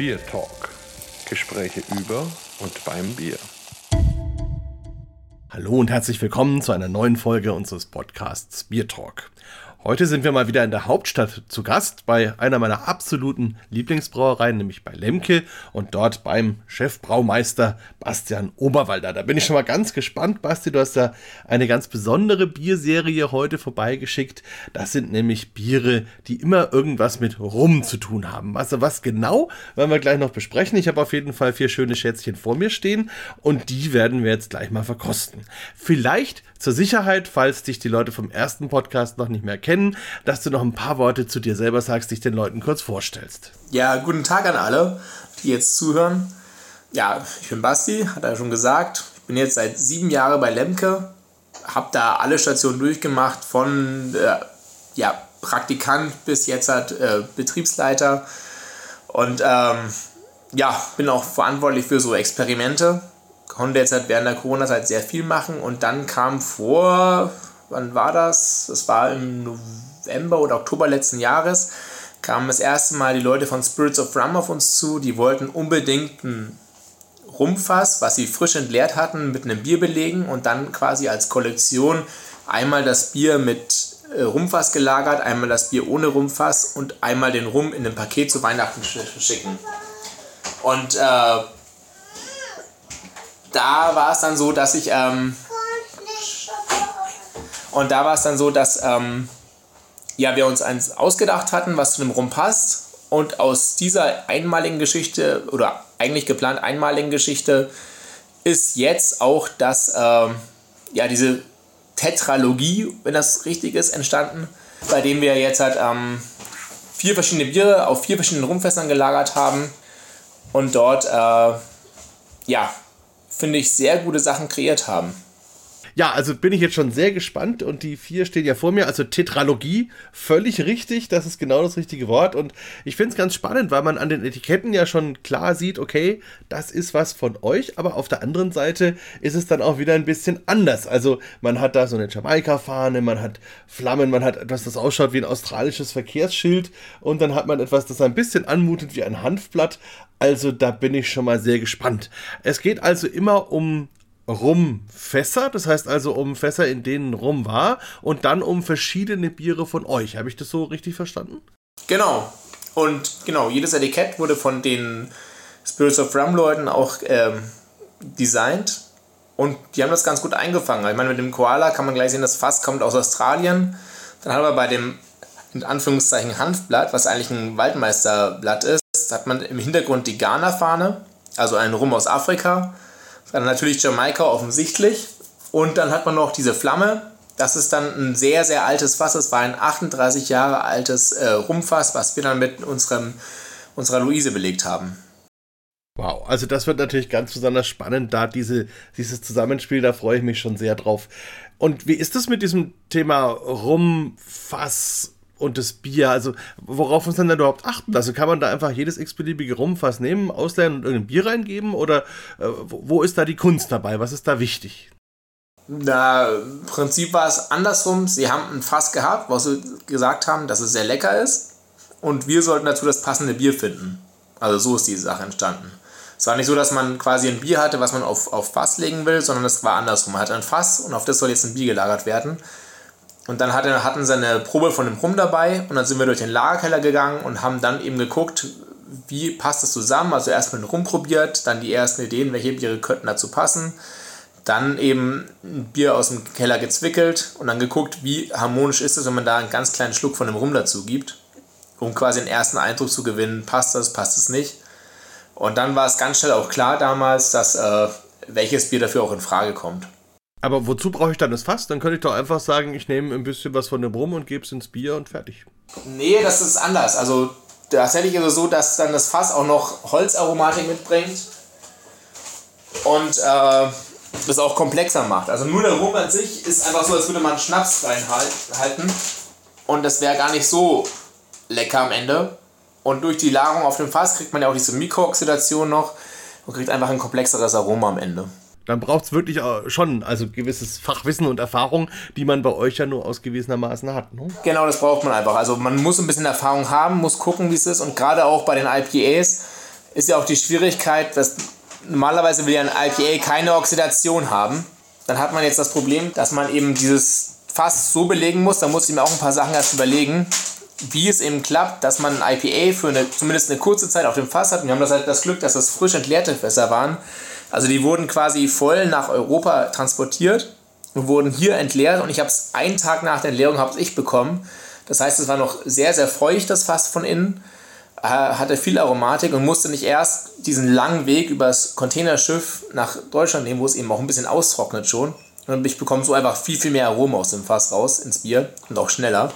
Beer Talk. Gespräche über und beim Bier. Hallo und herzlich willkommen zu einer neuen Folge unseres Podcasts Beer Talk. Heute sind wir mal wieder in der Hauptstadt zu Gast bei einer meiner absoluten Lieblingsbrauereien, nämlich bei Lemke und dort beim Chefbraumeister Bastian Oberwalder. Da bin ich schon mal ganz gespannt, Basti. Du hast da eine ganz besondere Bierserie heute vorbeigeschickt. Das sind nämlich Biere, die immer irgendwas mit Rum zu tun haben. Also was genau, werden wir gleich noch besprechen. Ich habe auf jeden Fall vier schöne Schätzchen vor mir stehen und die werden wir jetzt gleich mal verkosten. Vielleicht zur Sicherheit, falls dich die Leute vom ersten Podcast noch nicht mehr kennen, dass du noch ein paar Worte zu dir selber sagst, dich den Leuten kurz vorstellst. Ja, guten Tag an alle, die jetzt zuhören. Ja, ich bin Basti, hat er schon gesagt. Ich bin jetzt seit sieben Jahren bei Lemke, habe da alle Stationen durchgemacht, von äh, ja, Praktikant bis jetzt halt, äh, Betriebsleiter. Und ähm, ja, bin auch verantwortlich für so Experimente konnte jetzt halt während der Corona-Zeit sehr viel machen und dann kam vor, wann war das? Das war im November oder Oktober letzten Jahres, kamen das erste Mal die Leute von Spirits of Rum auf uns zu, die wollten unbedingt ein Rumfass, was sie frisch entleert hatten, mit einem Bier belegen und dann quasi als Kollektion einmal das Bier mit äh, Rumfass gelagert, einmal das Bier ohne Rumfass und einmal den Rum in einem Paket zu Weihnachten schicken. Und äh, da war es dann so, dass ich. Ähm, und da war es dann so, dass ähm, ja, wir uns eins ausgedacht hatten, was zu dem Rum passt. Und aus dieser einmaligen Geschichte oder eigentlich geplant einmaligen Geschichte ist jetzt auch das, ähm, ja, diese Tetralogie, wenn das richtig ist, entstanden, bei dem wir jetzt halt ähm, vier verschiedene Biere auf vier verschiedenen Rumfässern gelagert haben und dort, äh, ja, finde ich, sehr gute Sachen kreiert haben. Ja, also bin ich jetzt schon sehr gespannt und die vier stehen ja vor mir. Also Tetralogie, völlig richtig, das ist genau das richtige Wort. Und ich finde es ganz spannend, weil man an den Etiketten ja schon klar sieht, okay, das ist was von euch, aber auf der anderen Seite ist es dann auch wieder ein bisschen anders. Also man hat da so eine Jamaika-Fahne, man hat Flammen, man hat etwas, das ausschaut wie ein australisches Verkehrsschild und dann hat man etwas, das ein bisschen anmutet wie ein Hanfblatt. Also da bin ich schon mal sehr gespannt. Es geht also immer um Rumfässer, das heißt also um Fässer, in denen Rum war und dann um verschiedene Biere von euch. Habe ich das so richtig verstanden? Genau. Und genau, jedes Etikett wurde von den Spirits of Rum Leuten auch ähm, designt und die haben das ganz gut eingefangen. Ich meine, mit dem Koala kann man gleich sehen, das Fass kommt aus Australien. Dann hat man bei dem in Anführungszeichen Hanfblatt, was eigentlich ein Waldmeisterblatt ist, hat man im Hintergrund die Ghana-Fahne, also einen Rum aus Afrika. Dann natürlich Jamaika offensichtlich. Und dann hat man noch diese Flamme. Das ist dann ein sehr, sehr altes Fass. Es war ein 38 Jahre altes äh, Rumfass, was wir dann mit unserem, unserer Luise belegt haben. Wow, also das wird natürlich ganz besonders spannend, da diese, dieses Zusammenspiel, da freue ich mich schon sehr drauf. Und wie ist das mit diesem Thema Rumfass und das Bier, also worauf muss man denn überhaupt achten? Also kann man da einfach jedes x-beliebige Rumfass nehmen, ausleihen und irgendein Bier reingeben oder äh, wo ist da die Kunst dabei? Was ist da wichtig? Na, im Prinzip war es andersrum. Sie haben ein Fass gehabt, wo sie gesagt haben, dass es sehr lecker ist und wir sollten dazu das passende Bier finden. Also so ist die Sache entstanden. Es war nicht so, dass man quasi ein Bier hatte, was man auf, auf Fass legen will, sondern es war andersrum. Man hatte ein Fass und auf das soll jetzt ein Bier gelagert werden. Und dann hatte, hatten sie eine Probe von dem Rum dabei und dann sind wir durch den Lagerkeller gegangen und haben dann eben geguckt, wie passt das zusammen. Also erstmal den Rum probiert, dann die ersten Ideen, welche Biere könnten dazu passen. Dann eben ein Bier aus dem Keller gezwickelt und dann geguckt, wie harmonisch ist es, wenn man da einen ganz kleinen Schluck von dem Rum dazu gibt, um quasi den ersten Eindruck zu gewinnen, passt das, passt es nicht. Und dann war es ganz schnell auch klar damals, dass äh, welches Bier dafür auch in Frage kommt. Aber wozu brauche ich dann das Fass? Dann könnte ich doch einfach sagen, ich nehme ein bisschen was von dem Rum und gebe es ins Bier und fertig. Nee, das ist anders. Also tatsächlich ist es so, dass dann das Fass auch noch Holzaromatik mitbringt und äh, das auch komplexer macht. Also nur der Rum an sich ist einfach so, als würde man Schnaps reinhalten und das wäre gar nicht so lecker am Ende. Und durch die Lagerung auf dem Fass kriegt man ja auch diese Mikrooxidation noch und kriegt einfach ein komplexeres Aroma am Ende dann braucht es wirklich äh, schon also gewisses Fachwissen und Erfahrung, die man bei euch ja nur ausgewiesenermaßen hat. Ne? Genau, das braucht man einfach. Also man muss ein bisschen Erfahrung haben, muss gucken, wie es ist und gerade auch bei den IPAs ist ja auch die Schwierigkeit, dass normalerweise will ja ein IPA keine Oxidation haben. Dann hat man jetzt das Problem, dass man eben dieses Fass so belegen muss, da muss ich mir auch ein paar Sachen erst überlegen, wie es eben klappt, dass man ein IPA für eine, zumindest eine kurze Zeit auf dem Fass hat. Und wir haben das halt das Glück, dass das frisch entleerte Fässer waren. Also die wurden quasi voll nach Europa transportiert und wurden hier entleert und ich habe es einen Tag nach der Entleerung habe ich bekommen. Das heißt, es war noch sehr, sehr feucht, das Fass von innen, hatte viel Aromatik und musste nicht erst diesen langen Weg übers Containerschiff nach Deutschland nehmen, wo es eben auch ein bisschen austrocknet schon. Und ich bekomme so einfach viel, viel mehr Aroma aus dem Fass raus ins Bier und auch schneller.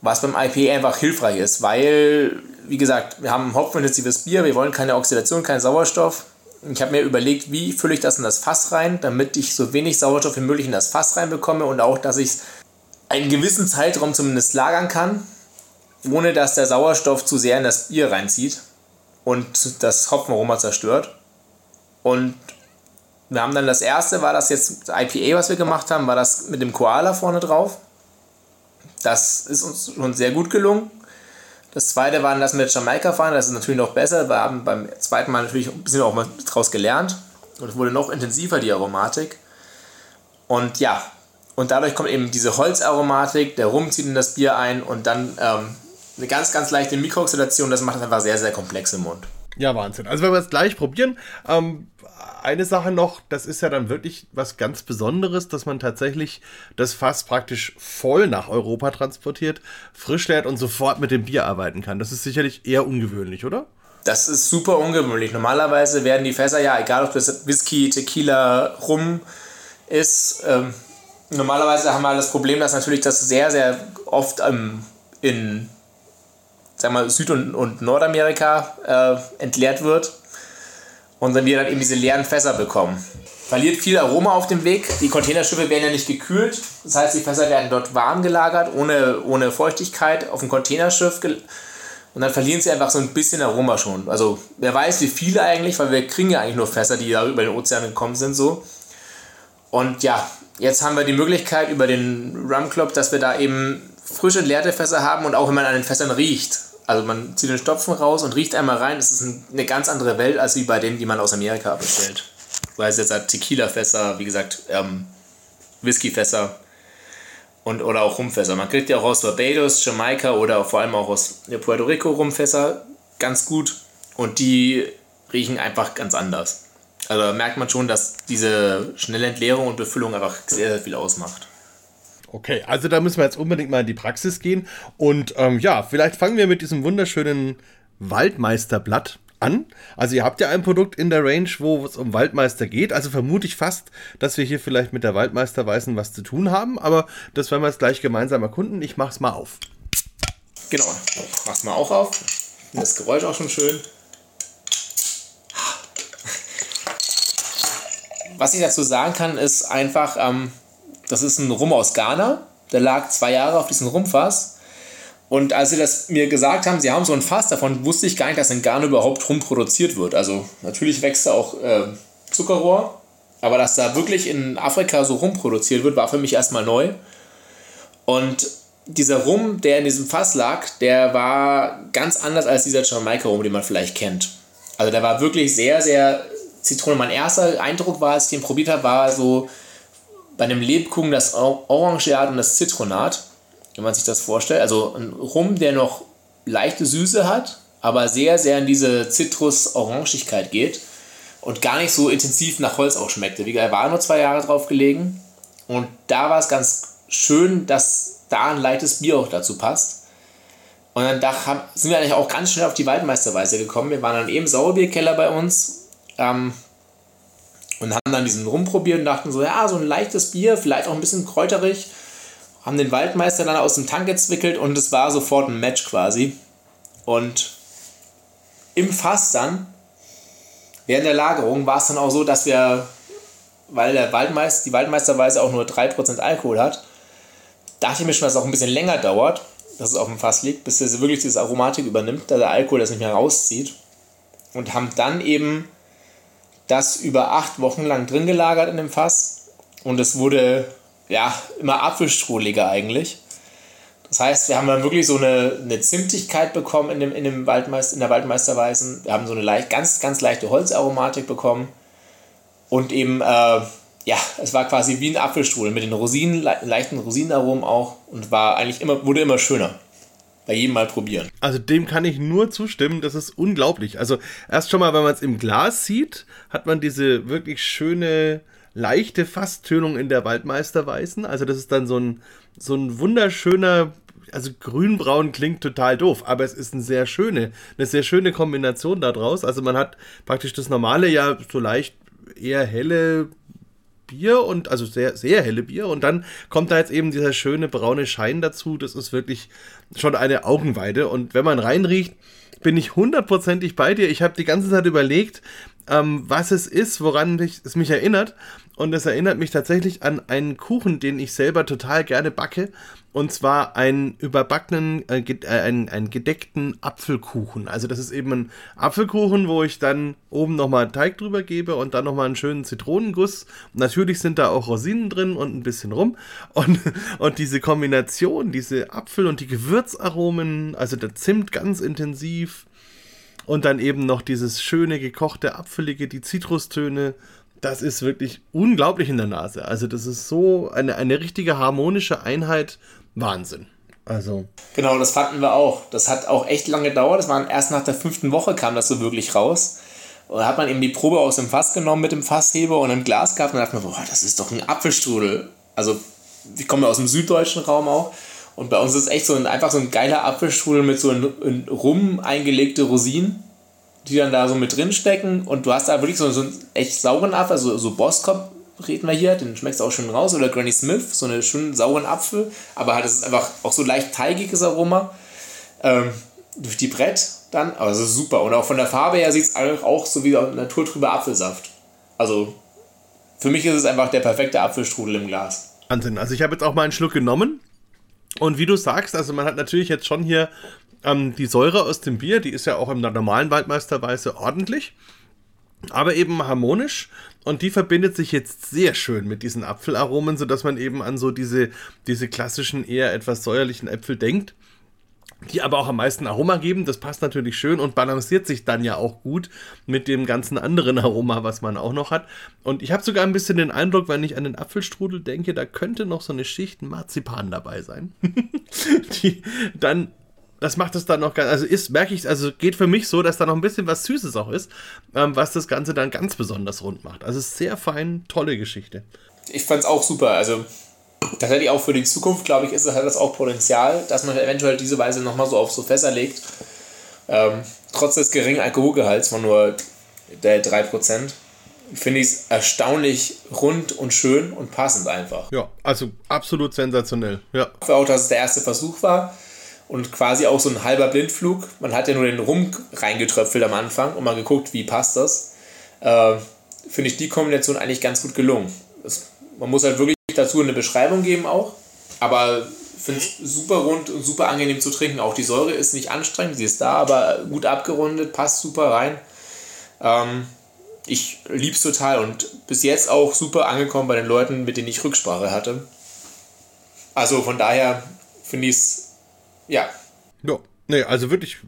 Was beim IPA einfach hilfreich ist, weil, wie gesagt, wir haben ein hopfenintensives Bier, wir wollen keine Oxidation, keinen Sauerstoff. Ich habe mir überlegt, wie fülle ich das in das Fass rein, damit ich so wenig Sauerstoff wie möglich in das Fass reinbekomme und auch, dass ich es einen gewissen Zeitraum zumindest lagern kann, ohne dass der Sauerstoff zu sehr in das Bier reinzieht und das Hopfenaroma zerstört. Und wir haben dann das erste, war das jetzt IPA, was wir gemacht haben, war das mit dem Koala vorne drauf. Das ist uns schon sehr gut gelungen. Das zweite war das mit Jamaika fahren, das ist natürlich noch besser. Wir haben beim zweiten Mal natürlich ein bisschen auch mal draus gelernt und es wurde noch intensiver, die Aromatik. Und ja, und dadurch kommt eben diese Holzaromatik, der Rum zieht in das Bier ein und dann ähm, eine ganz, ganz leichte Mikrooxidation, das macht es einfach sehr, sehr komplex im Mund. Ja, Wahnsinn. Also wenn wir es gleich probieren, ähm, eine Sache noch, das ist ja dann wirklich was ganz Besonderes, dass man tatsächlich das Fass praktisch voll nach Europa transportiert, frisch leert und sofort mit dem Bier arbeiten kann. Das ist sicherlich eher ungewöhnlich, oder? Das ist super ungewöhnlich. Normalerweise werden die Fässer ja, egal ob das Whisky, Tequila, Rum ist, ähm, normalerweise haben wir das Problem, dass natürlich das sehr, sehr oft ähm, in sagen wir, Süd- und, und Nordamerika äh, entleert wird und dann wir dann eben diese leeren Fässer bekommen. Verliert viel Aroma auf dem Weg. Die Containerschiffe werden ja nicht gekühlt. Das heißt, die Fässer werden dort warm gelagert, ohne, ohne Feuchtigkeit auf dem Containerschiff. Und dann verlieren sie einfach so ein bisschen Aroma schon. Also wer weiß, wie viele eigentlich, weil wir kriegen ja eigentlich nur Fässer, die da über den Ozean gekommen sind. so. Und ja, jetzt haben wir die Möglichkeit über den Rum Club, dass wir da eben frische leerte Fässer haben und auch wenn man an den Fässern riecht, also man zieht den Stopfen raus und riecht einmal rein. Es ist eine ganz andere Welt als wie bei denen, die man aus Amerika bestellt. Weil es jetzt halt Tequila-Fässer, wie gesagt, ähm, Whisky-Fässer und oder auch Rumfässer. Man kriegt ja auch aus Barbados, Jamaika oder vor allem auch aus Puerto Rico Rumfässer ganz gut und die riechen einfach ganz anders. Also da merkt man schon, dass diese schnelle Entleerung und Befüllung einfach sehr, sehr viel ausmacht. Okay, also da müssen wir jetzt unbedingt mal in die Praxis gehen. Und ähm, ja, vielleicht fangen wir mit diesem wunderschönen Waldmeisterblatt an. Also ihr habt ja ein Produkt in der Range, wo es um Waldmeister geht. Also vermute ich fast, dass wir hier vielleicht mit der Waldmeisterweißen was zu tun haben. Aber das werden wir jetzt gleich gemeinsam erkunden. Ich mach's mal auf. Genau, ich mach's mal auch auf. Das Geräusch auch schon schön. Was ich dazu sagen kann, ist einfach, ähm, das ist ein Rum aus Ghana. Der lag zwei Jahre auf diesem Rumfass. Und als sie das mir gesagt haben, sie haben so ein Fass davon, wusste ich gar nicht, dass in Ghana überhaupt Rum produziert wird. Also natürlich wächst da auch äh, Zuckerrohr, aber dass da wirklich in Afrika so Rum produziert wird, war für mich erstmal neu. Und dieser Rum, der in diesem Fass lag, der war ganz anders als dieser Jamaika-Rum, den man vielleicht kennt. Also der war wirklich sehr, sehr Zitrone. Mein erster Eindruck war, als ich den probiert habe, war so bei einem Lebkuchen das Orangeat und das Zitronat, wenn man sich das vorstellt. Also ein Rum, der noch leichte Süße hat, aber sehr, sehr in diese Zitrus-Orangigkeit geht und gar nicht so intensiv nach Holz auch schmeckte. Wie gesagt, war nur zwei Jahre drauf gelegen und da war es ganz schön, dass da ein leichtes Bier auch dazu passt. Und dann da sind wir eigentlich auch ganz schnell auf die Waldmeisterweise gekommen. Wir waren dann eben Sauerbierkeller bei uns. Ähm, und haben dann diesen rumprobiert und dachten so, ja, so ein leichtes Bier, vielleicht auch ein bisschen kräuterig. Haben den Waldmeister dann aus dem Tank gezwickelt und es war sofort ein Match quasi. Und im Fass dann, während der Lagerung, war es dann auch so, dass wir, weil der Waldmeister, die Waldmeisterweise auch nur 3% Alkohol hat, dachte ich mir schon, dass es auch ein bisschen länger dauert, dass es auf dem Fass liegt, bis es wirklich diese Aromatik übernimmt, da der Alkohol das nicht mehr rauszieht. Und haben dann eben das über acht Wochen lang drin gelagert in dem Fass und es wurde ja immer apfelstrohliger eigentlich. Das heißt, wir haben dann wirklich so eine, eine Zimtigkeit bekommen in, dem, in, dem Waldmeister, in der Waldmeisterweißen. Wir haben so eine leicht, ganz, ganz leichte Holzaromatik bekommen. Und eben, äh, ja, es war quasi wie ein Apfelstrudel mit den Rosinen, le leichten Rosinenaromen auch. Und war eigentlich immer, wurde immer schöner. Bei jedem Mal probieren. Also dem kann ich nur zustimmen, das ist unglaublich. Also erst schon mal, wenn man es im Glas sieht, hat man diese wirklich schöne, leichte Fasstönung in der Waldmeisterweißen. Also das ist dann so ein, so ein wunderschöner, also grünbraun klingt total doof, aber es ist eine sehr schöne, eine sehr schöne Kombination daraus. Also man hat praktisch das normale ja so leicht eher helle Bier und also sehr, sehr helle Bier und dann kommt da jetzt eben dieser schöne braune Schein dazu. Das ist wirklich schon eine Augenweide und wenn man reinriecht, bin ich hundertprozentig bei dir. Ich habe die ganze Zeit überlegt, ähm, was es ist, woran ich, es mich erinnert. Und es erinnert mich tatsächlich an einen Kuchen, den ich selber total gerne backe. Und zwar einen überbackenen, äh, äh, einen, einen gedeckten Apfelkuchen. Also das ist eben ein Apfelkuchen, wo ich dann oben nochmal Teig drüber gebe und dann nochmal einen schönen Zitronenguss. Natürlich sind da auch Rosinen drin und ein bisschen rum. Und, und diese Kombination, diese Apfel- und die Gewürzaromen, also der Zimt ganz intensiv, und dann eben noch dieses schöne gekochte Apfelige, die Zitrustöne. Das ist wirklich unglaublich in der Nase. Also das ist so eine, eine richtige harmonische Einheit. Wahnsinn. Also. Genau, das fanden wir auch. Das hat auch echt lange gedauert. Das war erst nach der fünften Woche kam das so wirklich raus. Und da hat man eben die Probe aus dem Fass genommen mit dem Fassheber und im Glas gehabt und dachte mir, boah, das ist doch ein Apfelstrudel. Also, ich komme aus dem süddeutschen Raum auch. Und bei uns ist es echt so ein, einfach so ein geiler Apfelstrudel mit so in Rum eingelegte Rosinen, die dann da so mit drin stecken. Und du hast da wirklich so, so einen echt sauren Apfel, also so Boskop reden wir hier, den schmeckst du auch schön raus. Oder Granny Smith, so einen schönen sauren Apfel. Aber halt, es ist einfach auch so leicht teigiges Aroma. Ähm, durch die Brett dann, aber es ist super. Und auch von der Farbe her sieht es auch so wie naturtrüber Apfelsaft. Also für mich ist es einfach der perfekte Apfelstrudel im Glas. Wahnsinn. Also ich habe jetzt auch mal einen Schluck genommen und wie du sagst, also man hat natürlich jetzt schon hier ähm, die Säure aus dem Bier, die ist ja auch der normalen Waldmeisterweise ordentlich, aber eben harmonisch und die verbindet sich jetzt sehr schön mit diesen Apfelaromen, sodass man eben an so diese, diese klassischen, eher etwas säuerlichen Äpfel denkt die aber auch am meisten Aroma geben. Das passt natürlich schön und balanciert sich dann ja auch gut mit dem ganzen anderen Aroma, was man auch noch hat. Und ich habe sogar ein bisschen den Eindruck, wenn ich an den Apfelstrudel denke, da könnte noch so eine Schicht Marzipan dabei sein. die dann das macht es dann noch ganz, also ist, merke ich, also geht für mich so, dass da noch ein bisschen was Süßes auch ist, ähm, was das Ganze dann ganz besonders rund macht. Also sehr fein, tolle Geschichte. Ich fand es auch super. Also tatsächlich auch für die Zukunft, glaube ich, ist, hat das auch Potenzial, dass man eventuell diese Weise nochmal so auf so Fässer legt. Ähm, trotz des geringen Alkoholgehalts von nur der 3%, finde ich es erstaunlich rund und schön und passend einfach. Ja, also absolut sensationell. Ja. Ich hoffe auch, dass es der erste Versuch war und quasi auch so ein halber Blindflug. Man hat ja nur den Rum reingetröpfelt am Anfang und mal geguckt, wie passt das. Äh, finde ich die Kombination eigentlich ganz gut gelungen. Das, man muss halt wirklich dazu eine Beschreibung geben auch. Aber finde es super rund und super angenehm zu trinken. Auch die Säure ist nicht anstrengend, sie ist da, aber gut abgerundet, passt super rein. Ähm, ich liebe es total und bis jetzt auch super angekommen bei den Leuten, mit denen ich Rücksprache hatte. Also von daher finde ich es, ja. Ja, nee, also wirklich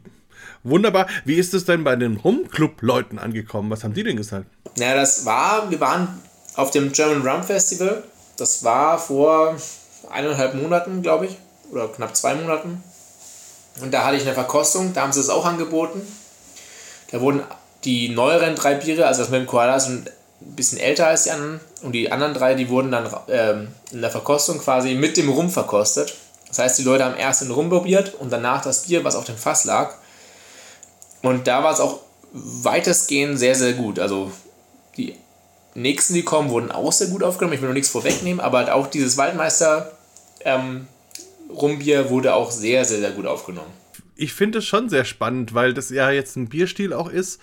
wunderbar. Wie ist es denn bei den Rum-Club-Leuten angekommen? Was haben die denn gesagt? Naja, das war, wir waren auf dem German Rum Festival das war vor eineinhalb Monaten, glaube ich, oder knapp zwei Monaten. Und da hatte ich eine Verkostung, da haben sie es auch angeboten. Da wurden die neueren drei Biere, also das mit dem Koala ist ein bisschen älter als die anderen. Und die anderen drei, die wurden dann ähm, in der Verkostung quasi mit dem Rum verkostet. Das heißt, die Leute haben erst den Rum probiert und danach das Bier, was auf dem Fass lag. Und da war es auch weitestgehend sehr, sehr gut. Also die nächsten, die kommen, wurden auch sehr gut aufgenommen. Ich will noch nichts vorwegnehmen, aber auch dieses Waldmeister ähm, Rumbier wurde auch sehr, sehr, sehr gut aufgenommen. Ich finde es schon sehr spannend, weil das ja jetzt ein Bierstil auch ist,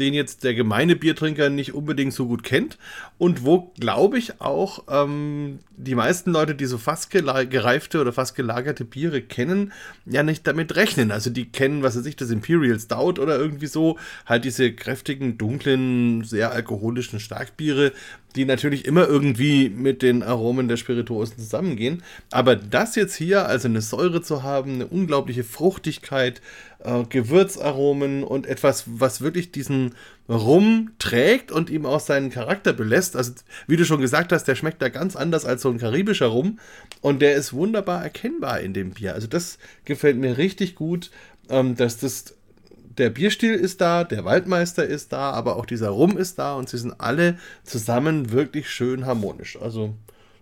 den jetzt der gemeine Biertrinker nicht unbedingt so gut kennt und wo, glaube ich, auch ähm, die meisten Leute, die so fast gereifte oder fast gelagerte Biere kennen, ja nicht damit rechnen. Also die kennen, was weiß ich, das Imperial Stout oder irgendwie so, halt diese kräftigen, dunklen, sehr alkoholischen Starkbiere, die natürlich immer irgendwie mit den Aromen der Spirituosen zusammengehen. Aber das jetzt hier, also eine Säure zu haben, eine unglaubliche Fruchtigkeit, äh, Gewürzaromen und etwas, was wirklich diesen Rum trägt und ihm auch seinen Charakter belässt. Also, wie du schon gesagt hast, der schmeckt da ganz anders als so ein karibischer Rum und der ist wunderbar erkennbar in dem Bier. Also, das gefällt mir richtig gut, ähm, dass das der Bierstil ist da, der Waldmeister ist da, aber auch dieser Rum ist da und sie sind alle zusammen wirklich schön harmonisch. Also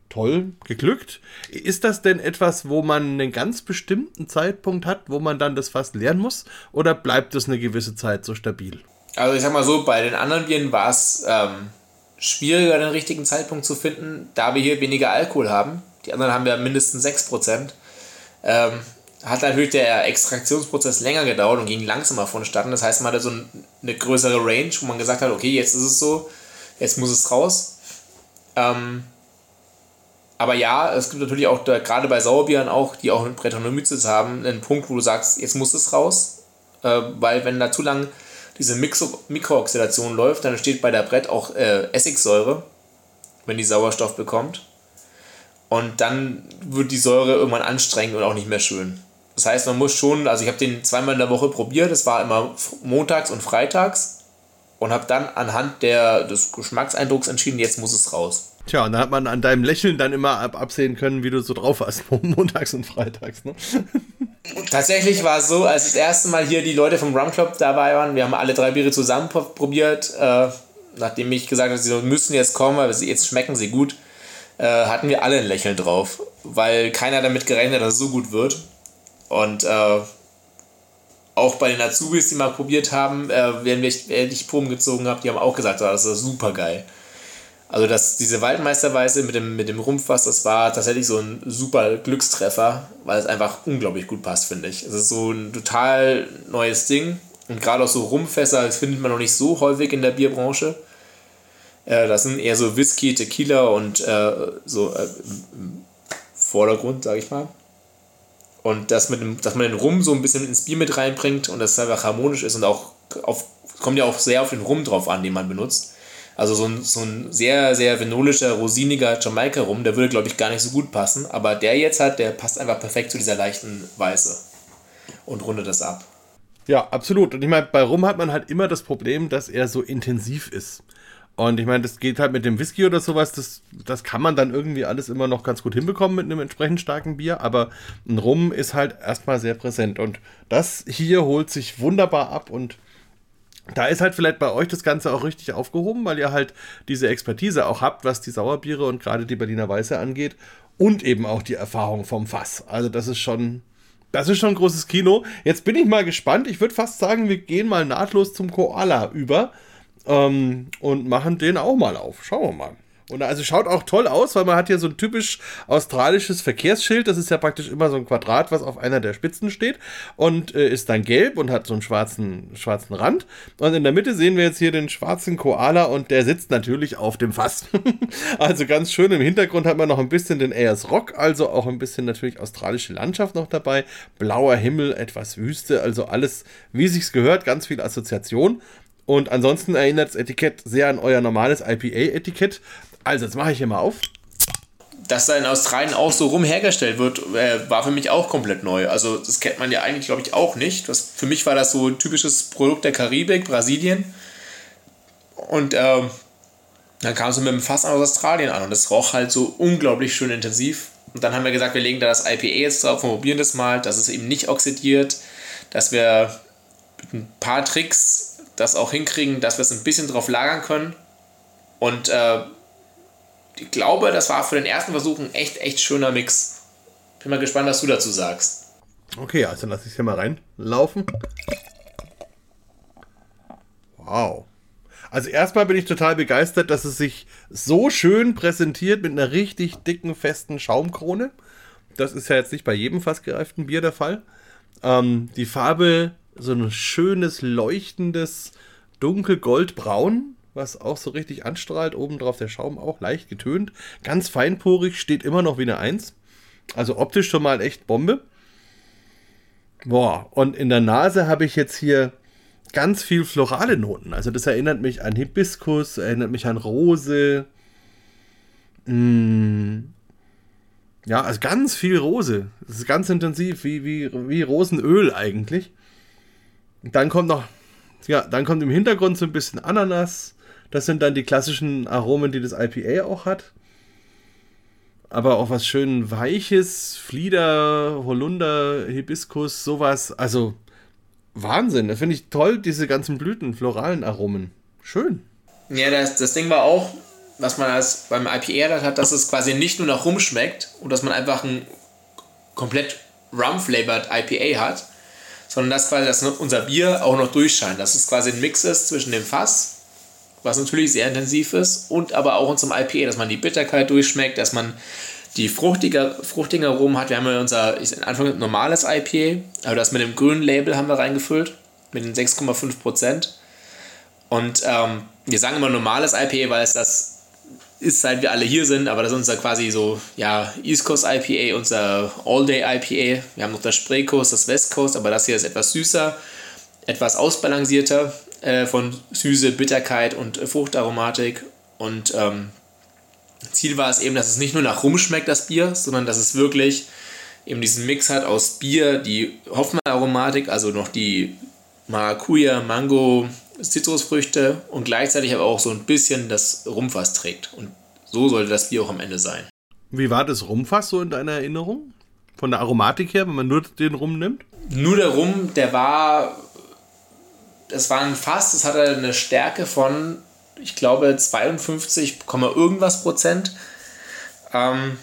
toll, geglückt. Ist das denn etwas, wo man einen ganz bestimmten Zeitpunkt hat, wo man dann das fast lernen muss? Oder bleibt das eine gewisse Zeit so stabil? Also ich sag mal so, bei den anderen Bieren war es ähm, schwieriger, den richtigen Zeitpunkt zu finden, da wir hier weniger Alkohol haben. Die anderen haben ja mindestens 6%. Ähm, hat natürlich der Extraktionsprozess länger gedauert und ging langsamer vonstatten. Das heißt, man hatte so eine größere Range, wo man gesagt hat, okay, jetzt ist es so, jetzt muss es raus. Ähm, aber ja, es gibt natürlich auch, da, gerade bei Sauerbieren auch, die auch eine Brettanomyces haben, einen Punkt, wo du sagst, jetzt muss es raus. Äh, weil wenn da zu lang diese Mixo Mikrooxidation läuft, dann entsteht bei der Brett auch äh, Essigsäure, wenn die Sauerstoff bekommt. Und dann wird die Säure irgendwann anstrengend und auch nicht mehr schön. Das heißt, man muss schon, also ich habe den zweimal in der Woche probiert, das war immer montags und freitags und habe dann anhand der, des Geschmackseindrucks entschieden, jetzt muss es raus. Tja, und dann hat man an deinem Lächeln dann immer ab absehen können, wie du so drauf warst, montags und freitags, ne? Tatsächlich war es so, als das erste Mal hier die Leute vom Rum Club dabei waren, wir haben alle drei Biere zusammen probiert, äh, nachdem ich gesagt habe, sie müssen jetzt kommen, weil jetzt schmecken sie gut, äh, hatten wir alle ein Lächeln drauf, weil keiner damit gerechnet hat, dass es so gut wird. Und äh, auch bei den Azubis, die mal probiert haben, äh, während ich, Proben gezogen habe, die haben auch gesagt, das ist super geil. Also das, diese Waldmeisterweise mit dem, mit dem Rumpffass, das war tatsächlich so ein super Glückstreffer, weil es einfach unglaublich gut passt, finde ich. Es ist so ein total neues Ding. Und gerade auch so Rumpfässer, das findet man noch nicht so häufig in der Bierbranche. Äh, das sind eher so Whisky, Tequila und äh, so äh, im Vordergrund, sage ich mal. Und das mit dem, dass man den Rum so ein bisschen ins Bier mit reinbringt und das einfach harmonisch ist und auch auf, kommt ja auch sehr auf den Rum drauf an, den man benutzt. Also so ein, so ein sehr, sehr venolischer, rosiniger Jamaika-Rum, der würde, glaube ich, gar nicht so gut passen. Aber der jetzt hat, der passt einfach perfekt zu dieser leichten Weiße und rundet das ab. Ja, absolut. Und ich meine, bei Rum hat man halt immer das Problem, dass er so intensiv ist. Und ich meine, das geht halt mit dem Whisky oder sowas, das, das kann man dann irgendwie alles immer noch ganz gut hinbekommen mit einem entsprechend starken Bier, aber ein Rum ist halt erstmal sehr präsent. Und das hier holt sich wunderbar ab und da ist halt vielleicht bei euch das Ganze auch richtig aufgehoben, weil ihr halt diese Expertise auch habt, was die Sauerbiere und gerade die Berliner Weiße angeht und eben auch die Erfahrung vom Fass. Also das ist schon, das ist schon ein großes Kino. Jetzt bin ich mal gespannt. Ich würde fast sagen, wir gehen mal nahtlos zum Koala über ähm, und machen den auch mal auf. Schauen wir mal. Und also schaut auch toll aus, weil man hat hier so ein typisch australisches Verkehrsschild. Das ist ja praktisch immer so ein Quadrat, was auf einer der Spitzen steht und äh, ist dann gelb und hat so einen schwarzen, schwarzen Rand. Und in der Mitte sehen wir jetzt hier den schwarzen Koala und der sitzt natürlich auf dem Fass. also ganz schön. Im Hintergrund hat man noch ein bisschen den Ayers Rock, also auch ein bisschen natürlich australische Landschaft noch dabei. Blauer Himmel, etwas Wüste, also alles, wie sich's gehört, ganz viel Assoziation. Und ansonsten erinnert das Etikett sehr an euer normales IPA-Etikett. Also, jetzt mache ich hier mal auf. Dass da in Australien auch so rum hergestellt wird, äh, war für mich auch komplett neu. Also, das kennt man ja eigentlich, glaube ich, auch nicht. Das, für mich war das so ein typisches Produkt der Karibik, Brasilien. Und ähm, dann kam es mit dem Fass aus Australien an und das roch halt so unglaublich schön intensiv. Und dann haben wir gesagt, wir legen da das IPA jetzt drauf und probieren das mal, dass es eben nicht oxidiert, dass wir mit ein paar Tricks das auch hinkriegen, dass wir es ein bisschen drauf lagern können. Und äh, ich glaube, das war für den ersten Versuch ein echt, echt schöner Mix. Bin mal gespannt, was du dazu sagst. Okay, also lass ich es hier mal reinlaufen. Wow. Also erstmal bin ich total begeistert, dass es sich so schön präsentiert mit einer richtig dicken, festen Schaumkrone. Das ist ja jetzt nicht bei jedem fast gereiften Bier der Fall. Ähm, die Farbe so ein schönes, leuchtendes, dunkelgoldbraun, was auch so richtig anstrahlt. Oben drauf der Schaum auch leicht getönt. Ganz feinporig, steht immer noch wie eine Eins. Also optisch schon mal echt Bombe. Boah, und in der Nase habe ich jetzt hier ganz viel florale Noten. Also das erinnert mich an Hibiskus, erinnert mich an Rose, Mm. Ja, also ganz viel Rose. Das ist ganz intensiv, wie, wie, wie Rosenöl eigentlich. Dann kommt noch, ja, dann kommt im Hintergrund so ein bisschen Ananas. Das sind dann die klassischen Aromen, die das IPA auch hat. Aber auch was schön Weiches, Flieder, Holunder, Hibiskus, sowas. Also Wahnsinn. Das finde ich toll, diese ganzen Blüten, floralen Aromen. Schön. Ja, das, das Ding war auch, was man als beim IPA hat, dass es quasi nicht nur nach Rum schmeckt und dass man einfach ein komplett rum-flavored IPA hat, sondern dass quasi dass unser Bier auch noch durchscheint. Dass es quasi ein Mix ist zwischen dem Fass, was natürlich sehr intensiv ist, und aber auch unserem IPA, dass man die Bitterkeit durchschmeckt, dass man die fruchtige, fruchtige Aromen hat. Wir haben ja unser, ich Anfang normales IPA, aber das mit dem grünen Label haben wir reingefüllt, mit den 6,5 Prozent. Und ähm, wir sagen immer normales IPA, weil es das ist, seit wir alle hier sind, aber das ist unser quasi so, ja, East Coast IPA, unser All-Day IPA. Wir haben noch das Spray Coast, das West Coast, aber das hier ist etwas süßer, etwas ausbalancierter äh, von Süße, Bitterkeit und Fruchtaromatik. Und ähm, Ziel war es eben, dass es nicht nur nach Rum schmeckt, das Bier, sondern dass es wirklich eben diesen Mix hat aus Bier, die Hoffmann-Aromatik, also noch die Maracuja, Mango, Zitrusfrüchte und gleichzeitig aber auch so ein bisschen das Rumfass trägt. Und so sollte das Bier auch am Ende sein. Wie war das Rumfass so in deiner Erinnerung? Von der Aromatik her, wenn man nur den Rum nimmt? Nur der Rum, der war. Das war ein Fass, das hatte eine Stärke von, ich glaube, 52, irgendwas Prozent. Ähm,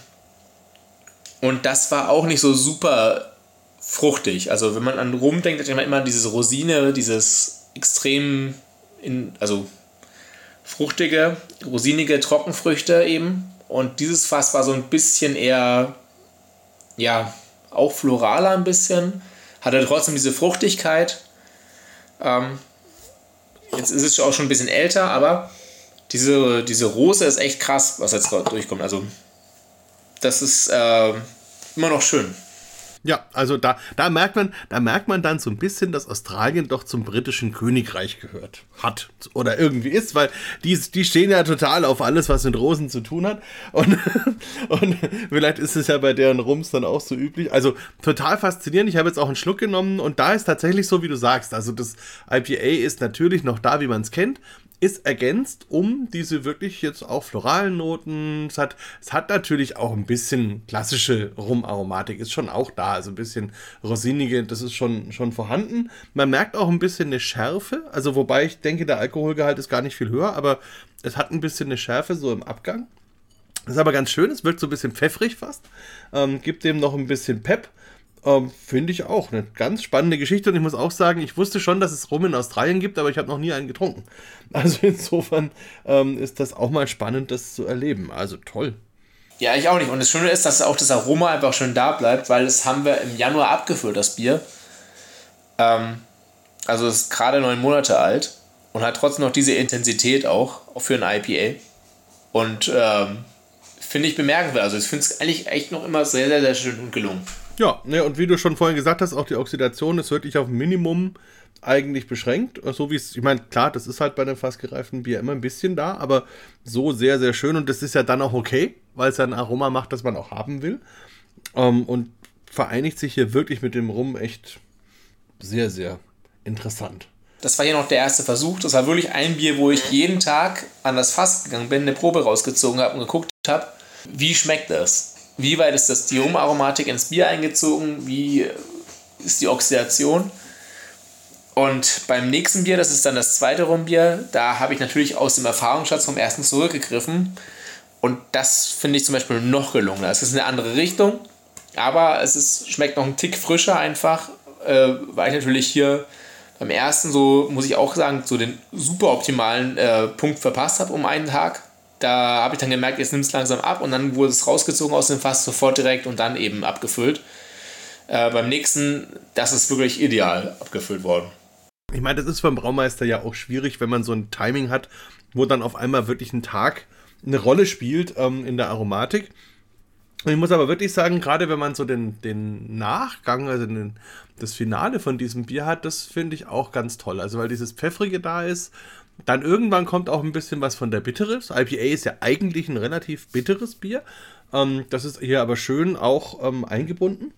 und das war auch nicht so super fruchtig. Also wenn man an Rum denkt, hat man immer diese Rosine, dieses extrem, in, also fruchtige, rosinige Trockenfrüchte eben. Und dieses Fass war so ein bisschen eher, ja, auch floraler ein bisschen. Hatte trotzdem diese Fruchtigkeit. Ähm, jetzt ist es auch schon ein bisschen älter, aber diese, diese Rose ist echt krass, was jetzt durchkommt. Also, das ist äh, immer noch schön. Ja, also da, da merkt man, da merkt man dann so ein bisschen, dass Australien doch zum britischen Königreich gehört hat oder irgendwie ist, weil die, die stehen ja total auf alles, was mit Rosen zu tun hat und, und vielleicht ist es ja bei deren Rums dann auch so üblich. Also total faszinierend. Ich habe jetzt auch einen Schluck genommen und da ist tatsächlich so, wie du sagst. Also das IPA ist natürlich noch da, wie man es kennt, ist ergänzt um diese wirklich jetzt auch floralen Noten. Es hat, es hat natürlich auch ein bisschen klassische Rumaromatik, ist schon auch da. Also ein bisschen rosinige, das ist schon, schon vorhanden. Man merkt auch ein bisschen eine Schärfe, also wobei ich denke, der Alkoholgehalt ist gar nicht viel höher, aber es hat ein bisschen eine Schärfe so im Abgang. Das ist aber ganz schön, es wirkt so ein bisschen pfeffrig fast, ähm, gibt dem noch ein bisschen Pep. Ähm, Finde ich auch eine ganz spannende Geschichte und ich muss auch sagen, ich wusste schon, dass es Rum in Australien gibt, aber ich habe noch nie einen getrunken. Also insofern ähm, ist das auch mal spannend, das zu erleben. Also toll. Ja, ich auch nicht. Und das Schöne ist, dass auch das Aroma einfach schön da bleibt, weil das haben wir im Januar abgefüllt, das Bier. Ähm, also es ist gerade neun Monate alt und hat trotzdem noch diese Intensität auch, auch für ein IPA. Und ähm, finde ich bemerkenswert. Also ich finde es eigentlich echt noch immer sehr, sehr, sehr schön und gelungen. Ja, ne, und wie du schon vorhin gesagt hast, auch die Oxidation ist wirklich auf Minimum eigentlich beschränkt. So wie es, ich meine, klar, das ist halt bei einem fast gereiften Bier immer ein bisschen da, aber so sehr, sehr schön und das ist ja dann auch okay, weil es ja ein Aroma macht, das man auch haben will. Ähm, und vereinigt sich hier wirklich mit dem Rum echt sehr, sehr interessant. Das war hier noch der erste Versuch. Das war wirklich ein Bier, wo ich jeden Tag an das Fass gegangen bin, eine Probe rausgezogen habe und geguckt habe, wie schmeckt das? Wie weit ist das die Rumaromatik ins Bier eingezogen, wie ist die Oxidation. Und beim nächsten Bier, das ist dann das zweite Rumbier, da habe ich natürlich aus dem Erfahrungsschatz vom ersten zurückgegriffen. Und das finde ich zum Beispiel noch gelungener. Es ist eine andere Richtung, aber es ist, schmeckt noch einen Tick frischer einfach, äh, weil ich natürlich hier beim ersten so, muss ich auch sagen, so den super optimalen äh, Punkt verpasst habe um einen Tag da habe ich dann gemerkt, jetzt nimmt es langsam ab und dann wurde es rausgezogen aus dem Fass sofort direkt und dann eben abgefüllt. Äh, beim nächsten, das ist wirklich ideal abgefüllt worden. Ich meine, das ist beim Braumeister ja auch schwierig, wenn man so ein Timing hat, wo dann auf einmal wirklich ein Tag eine Rolle spielt ähm, in der Aromatik. Ich muss aber wirklich sagen, gerade wenn man so den, den Nachgang, also den, das Finale von diesem Bier hat, das finde ich auch ganz toll. Also weil dieses Pfeffrige da ist, dann irgendwann kommt auch ein bisschen was von der Bittere. Das IPA ist ja eigentlich ein relativ bitteres Bier. Ähm, das ist hier aber schön auch ähm, eingebunden.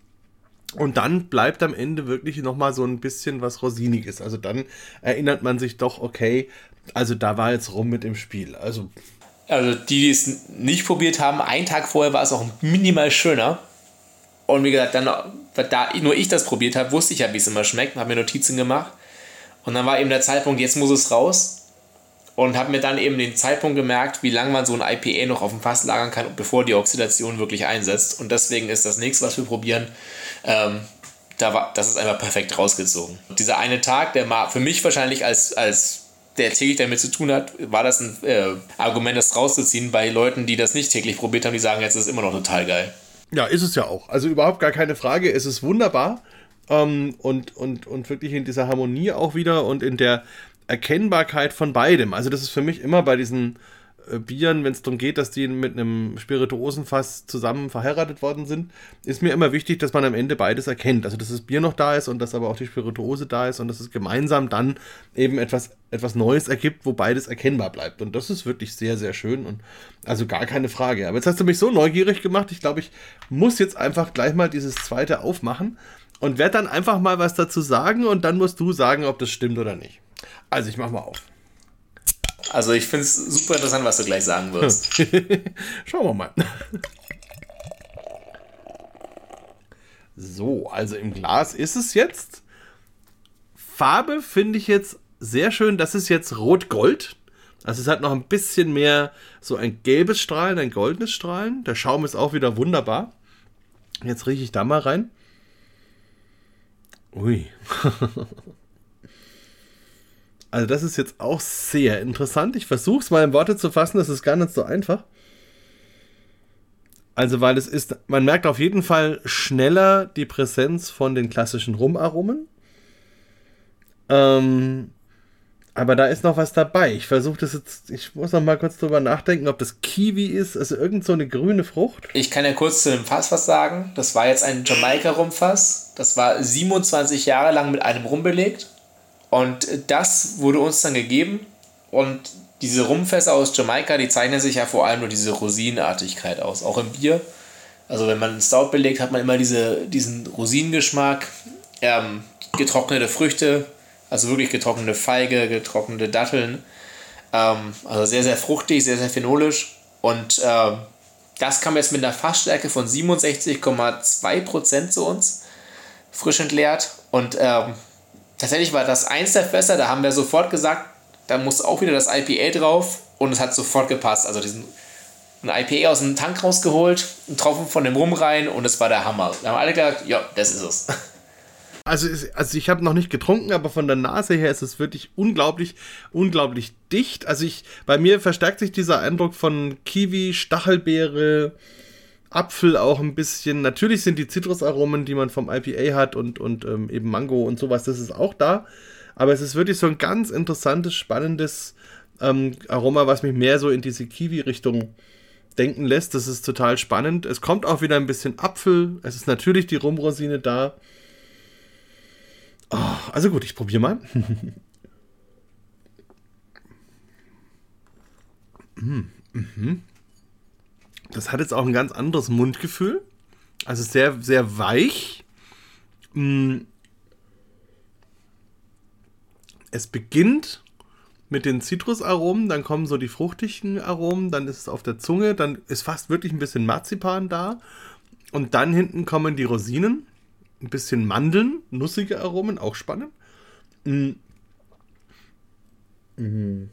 Und dann bleibt am Ende wirklich nochmal so ein bisschen was Rosiniges. Also dann erinnert man sich doch, okay, also da war jetzt rum mit dem Spiel. Also also die, die es nicht probiert haben, einen Tag vorher war es auch minimal schöner. Und wie gesagt, dann, da nur ich das probiert habe, wusste ich ja, wie es immer schmeckt, habe mir Notizen gemacht. Und dann war eben der Zeitpunkt, jetzt muss es raus. Und habe mir dann eben den Zeitpunkt gemerkt, wie lange man so ein IPA noch auf dem Fass lagern kann, bevor die Oxidation wirklich einsetzt. Und deswegen ist das nächste, was wir probieren, ähm, da war, das ist einfach perfekt rausgezogen. dieser eine Tag, der war für mich wahrscheinlich als, als der täglich damit zu tun hat, war das ein äh, Argument, das rauszuziehen bei Leuten, die das nicht täglich probiert haben, die sagen, jetzt ist es immer noch total geil. Ja, ist es ja auch. Also überhaupt gar keine Frage. Es ist wunderbar. Ähm, und, und, und wirklich in dieser Harmonie auch wieder und in der Erkennbarkeit von beidem. Also das ist für mich immer bei diesen äh, Bieren, wenn es darum geht, dass die mit einem Spirituosenfass zusammen verheiratet worden sind, ist mir immer wichtig, dass man am Ende beides erkennt. Also, dass das Bier noch da ist und dass aber auch die Spirituose da ist und dass es gemeinsam dann eben etwas, etwas Neues ergibt, wo beides erkennbar bleibt. Und das ist wirklich sehr, sehr schön und also gar keine Frage. Aber jetzt hast du mich so neugierig gemacht, ich glaube, ich muss jetzt einfach gleich mal dieses zweite aufmachen und werde dann einfach mal was dazu sagen und dann musst du sagen, ob das stimmt oder nicht. Also, ich mach mal auf. Also ich finde es super interessant, was du gleich sagen wirst. Schauen wir mal. So, also im Glas ist es jetzt. Farbe finde ich jetzt sehr schön. Das ist jetzt Rot-Gold. Also es hat noch ein bisschen mehr so ein gelbes Strahlen, ein goldenes Strahlen. Der Schaum ist auch wieder wunderbar. Jetzt rieche ich da mal rein. Ui. Also das ist jetzt auch sehr interessant. Ich versuche es mal in Worte zu fassen, das ist gar nicht so einfach. Also weil es ist, man merkt auf jeden Fall schneller die Präsenz von den klassischen Rumaromen. Ähm, aber da ist noch was dabei. Ich versuche das jetzt, ich muss noch mal kurz drüber nachdenken, ob das Kiwi ist, also irgend so eine grüne Frucht. Ich kann ja kurz zu dem Fass was sagen. Das war jetzt ein Jamaika-Rumfass. Das war 27 Jahre lang mit einem Rum belegt. Und das wurde uns dann gegeben. Und diese Rumfässer aus Jamaika, die zeichnen sich ja vor allem nur diese Rosinenartigkeit aus. Auch im Bier. Also wenn man einen Stout belegt, hat man immer diese, diesen Rosinengeschmack. Ähm, getrocknete Früchte, also wirklich getrocknete Feige, getrocknete Datteln. Ähm, also sehr, sehr fruchtig, sehr, sehr phenolisch. Und äh, das kam jetzt mit einer Fassstärke von 67,2% zu uns. Frisch entleert. Und ähm, tatsächlich war das eins der Fässer, da haben wir sofort gesagt, da muss auch wieder das IPA drauf und es hat sofort gepasst. Also diesen ein IPA aus dem Tank rausgeholt, einen Tropfen von dem Rum rein und es war der Hammer. Da haben alle gesagt, ja, das ist es. Also, also ich habe noch nicht getrunken, aber von der Nase her ist es wirklich unglaublich, unglaublich dicht. Also ich, bei mir verstärkt sich dieser Eindruck von Kiwi, Stachelbeere, Apfel auch ein bisschen. Natürlich sind die Zitrusaromen, die man vom IPA hat und, und ähm, eben Mango und sowas, das ist auch da. Aber es ist wirklich so ein ganz interessantes, spannendes ähm, Aroma, was mich mehr so in diese Kiwi-Richtung denken lässt. Das ist total spannend. Es kommt auch wieder ein bisschen Apfel. Es ist natürlich die Rumrosine da. Oh, also gut, ich probiere mal. mhm. Mhm. Das hat jetzt auch ein ganz anderes Mundgefühl. Also sehr, sehr weich. Mm. Es beginnt mit den Zitrusaromen, dann kommen so die fruchtigen Aromen, dann ist es auf der Zunge, dann ist fast wirklich ein bisschen Marzipan da. Und dann hinten kommen die Rosinen, ein bisschen Mandeln, nussige Aromen, auch spannend. Mhm. Mhm.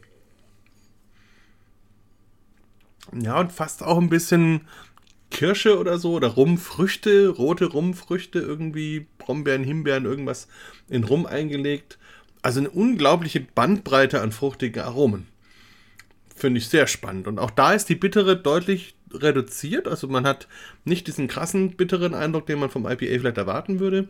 Ja, und fast auch ein bisschen Kirsche oder so oder Rumfrüchte, rote Rumfrüchte, irgendwie Brombeeren, Himbeeren, irgendwas in Rum eingelegt. Also eine unglaubliche Bandbreite an fruchtigen Aromen. Finde ich sehr spannend. Und auch da ist die Bittere deutlich reduziert. Also man hat nicht diesen krassen bitteren Eindruck, den man vom IPA vielleicht erwarten würde,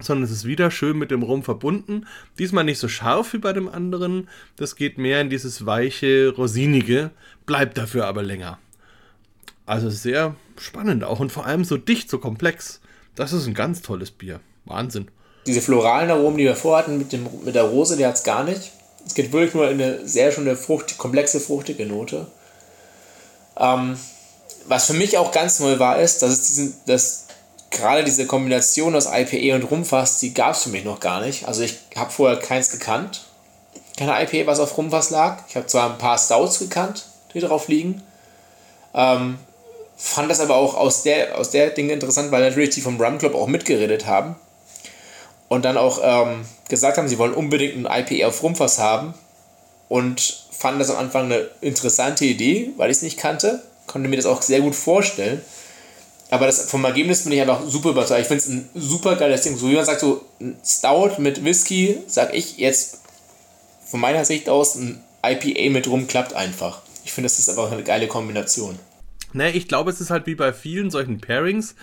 sondern es ist wieder schön mit dem Rum verbunden. Diesmal nicht so scharf wie bei dem anderen. Das geht mehr in dieses weiche, rosinige, bleibt dafür aber länger. Also sehr spannend auch und vor allem so dicht, so komplex. Das ist ein ganz tolles Bier. Wahnsinn. Diese floralen Aromen, die wir vorhatten mit, dem, mit der Rose, die hat es gar nicht. Es geht wirklich nur in eine sehr schöne, Frucht, komplexe, fruchtige Note. Ähm, was für mich auch ganz neu war, ist, dass es diesen, dass gerade diese Kombination aus IPA und Rumfass, die gab es für mich noch gar nicht. Also ich habe vorher keins gekannt. Keine IPA, was auf Rumfass lag. Ich habe zwar ein paar Stouts gekannt, die drauf liegen. Ähm, fand das aber auch aus der, aus der Dinge interessant, weil natürlich die vom Rum Club auch mitgeredet haben. Und dann auch ähm, gesagt haben, sie wollen unbedingt ein IPA auf Rumfass haben. Und fanden das am Anfang eine interessante Idee, weil ich es nicht kannte. Konnte mir das auch sehr gut vorstellen. Aber das, vom Ergebnis bin ich einfach super überzeugt. Ich finde es ein super geiles Ding. So wie man sagt, so ein Stout mit Whisky, sag ich jetzt von meiner Sicht aus, ein IPA mit rum klappt einfach. Ich finde, das ist einfach eine geile Kombination. Ne, ich glaube, es ist halt wie bei vielen solchen Pairings.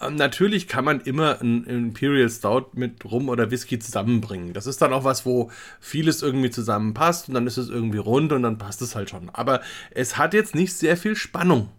Ähm, natürlich kann man immer ein Imperial Stout mit Rum oder Whisky zusammenbringen. Das ist dann auch was, wo vieles irgendwie zusammenpasst und dann ist es irgendwie rund und dann passt es halt schon. Aber es hat jetzt nicht sehr viel Spannung.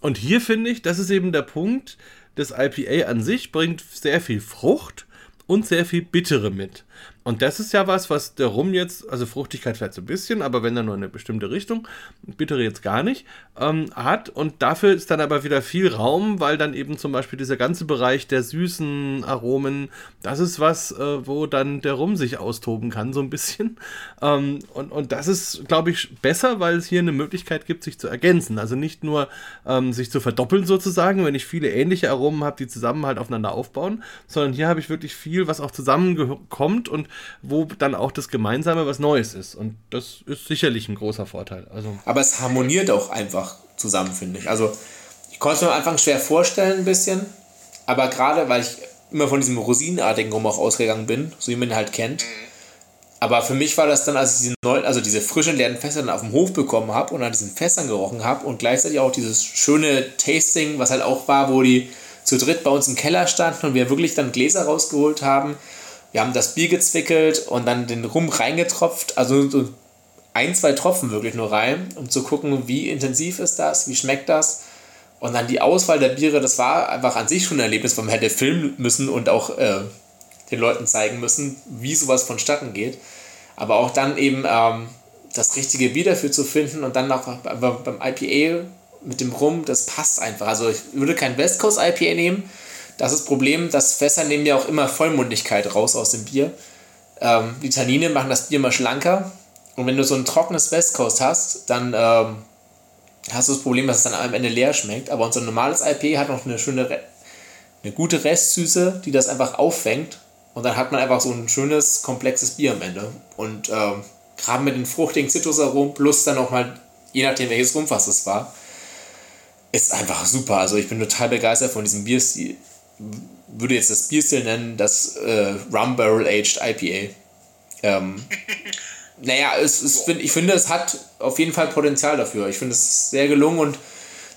Und hier finde ich, das ist eben der Punkt, das IPA an sich bringt sehr viel Frucht und sehr viel Bittere mit. Und das ist ja was, was der Rum jetzt, also Fruchtigkeit vielleicht so ein bisschen, aber wenn dann nur in eine bestimmte Richtung, bittere jetzt gar nicht, ähm, hat. Und dafür ist dann aber wieder viel Raum, weil dann eben zum Beispiel dieser ganze Bereich der süßen Aromen, das ist was, äh, wo dann der Rum sich austoben kann, so ein bisschen. Ähm, und, und das ist, glaube ich, besser, weil es hier eine Möglichkeit gibt, sich zu ergänzen. Also nicht nur ähm, sich zu verdoppeln sozusagen, wenn ich viele ähnliche Aromen habe, die zusammen halt aufeinander aufbauen, sondern hier habe ich wirklich viel, was auch zusammenkommt und wo dann auch das Gemeinsame was Neues ist. Und das ist sicherlich ein großer Vorteil. Also Aber es harmoniert auch einfach zusammen, finde ich. Also ich konnte es mir am Anfang schwer vorstellen, ein bisschen. Aber gerade, weil ich immer von diesem rosinenartigen Rum auch ausgegangen bin, so wie man ihn halt kennt. Aber für mich war das dann, als ich diese neuen, also diese frischen leeren Fässer dann auf dem Hof bekommen habe und an diesen Fässern gerochen habe und gleichzeitig auch dieses schöne Tasting, was halt auch war, wo die zu dritt bei uns im Keller standen und wir wirklich dann Gläser rausgeholt haben wir haben das Bier gezwickelt und dann den Rum reingetropft, also so ein, zwei Tropfen wirklich nur rein, um zu gucken, wie intensiv ist das, wie schmeckt das. Und dann die Auswahl der Biere, das war einfach an sich schon ein Erlebnis, wo man hätte filmen müssen und auch äh, den Leuten zeigen müssen, wie sowas vonstatten geht. Aber auch dann eben ähm, das richtige Bier dafür zu finden und dann auch beim IPA mit dem Rum, das passt einfach. Also ich würde kein West Coast IPA nehmen, das ist das Problem, dass Fässer nehmen ja auch immer Vollmundigkeit raus aus dem Bier. Ähm, die Tannine machen das Bier immer schlanker. Und wenn du so ein trockenes West Coast hast, dann ähm, hast du das Problem, dass es dann am Ende leer schmeckt. Aber unser normales IP hat noch eine schöne, eine gute Restsüße, die das einfach auffängt. Und dann hat man einfach so ein schönes, komplexes Bier am Ende. Und ähm, gerade mit den fruchtigen Zitrusaromen plus dann auch mal, je nachdem welches Rumfass es war, ist einfach super. Also ich bin total begeistert von diesem Bierstil würde jetzt das Bierstil nennen, das äh, Rum Barrel Aged IPA. Ähm, naja, es, es find, ich finde, es hat auf jeden Fall Potenzial dafür. Ich finde es sehr gelungen und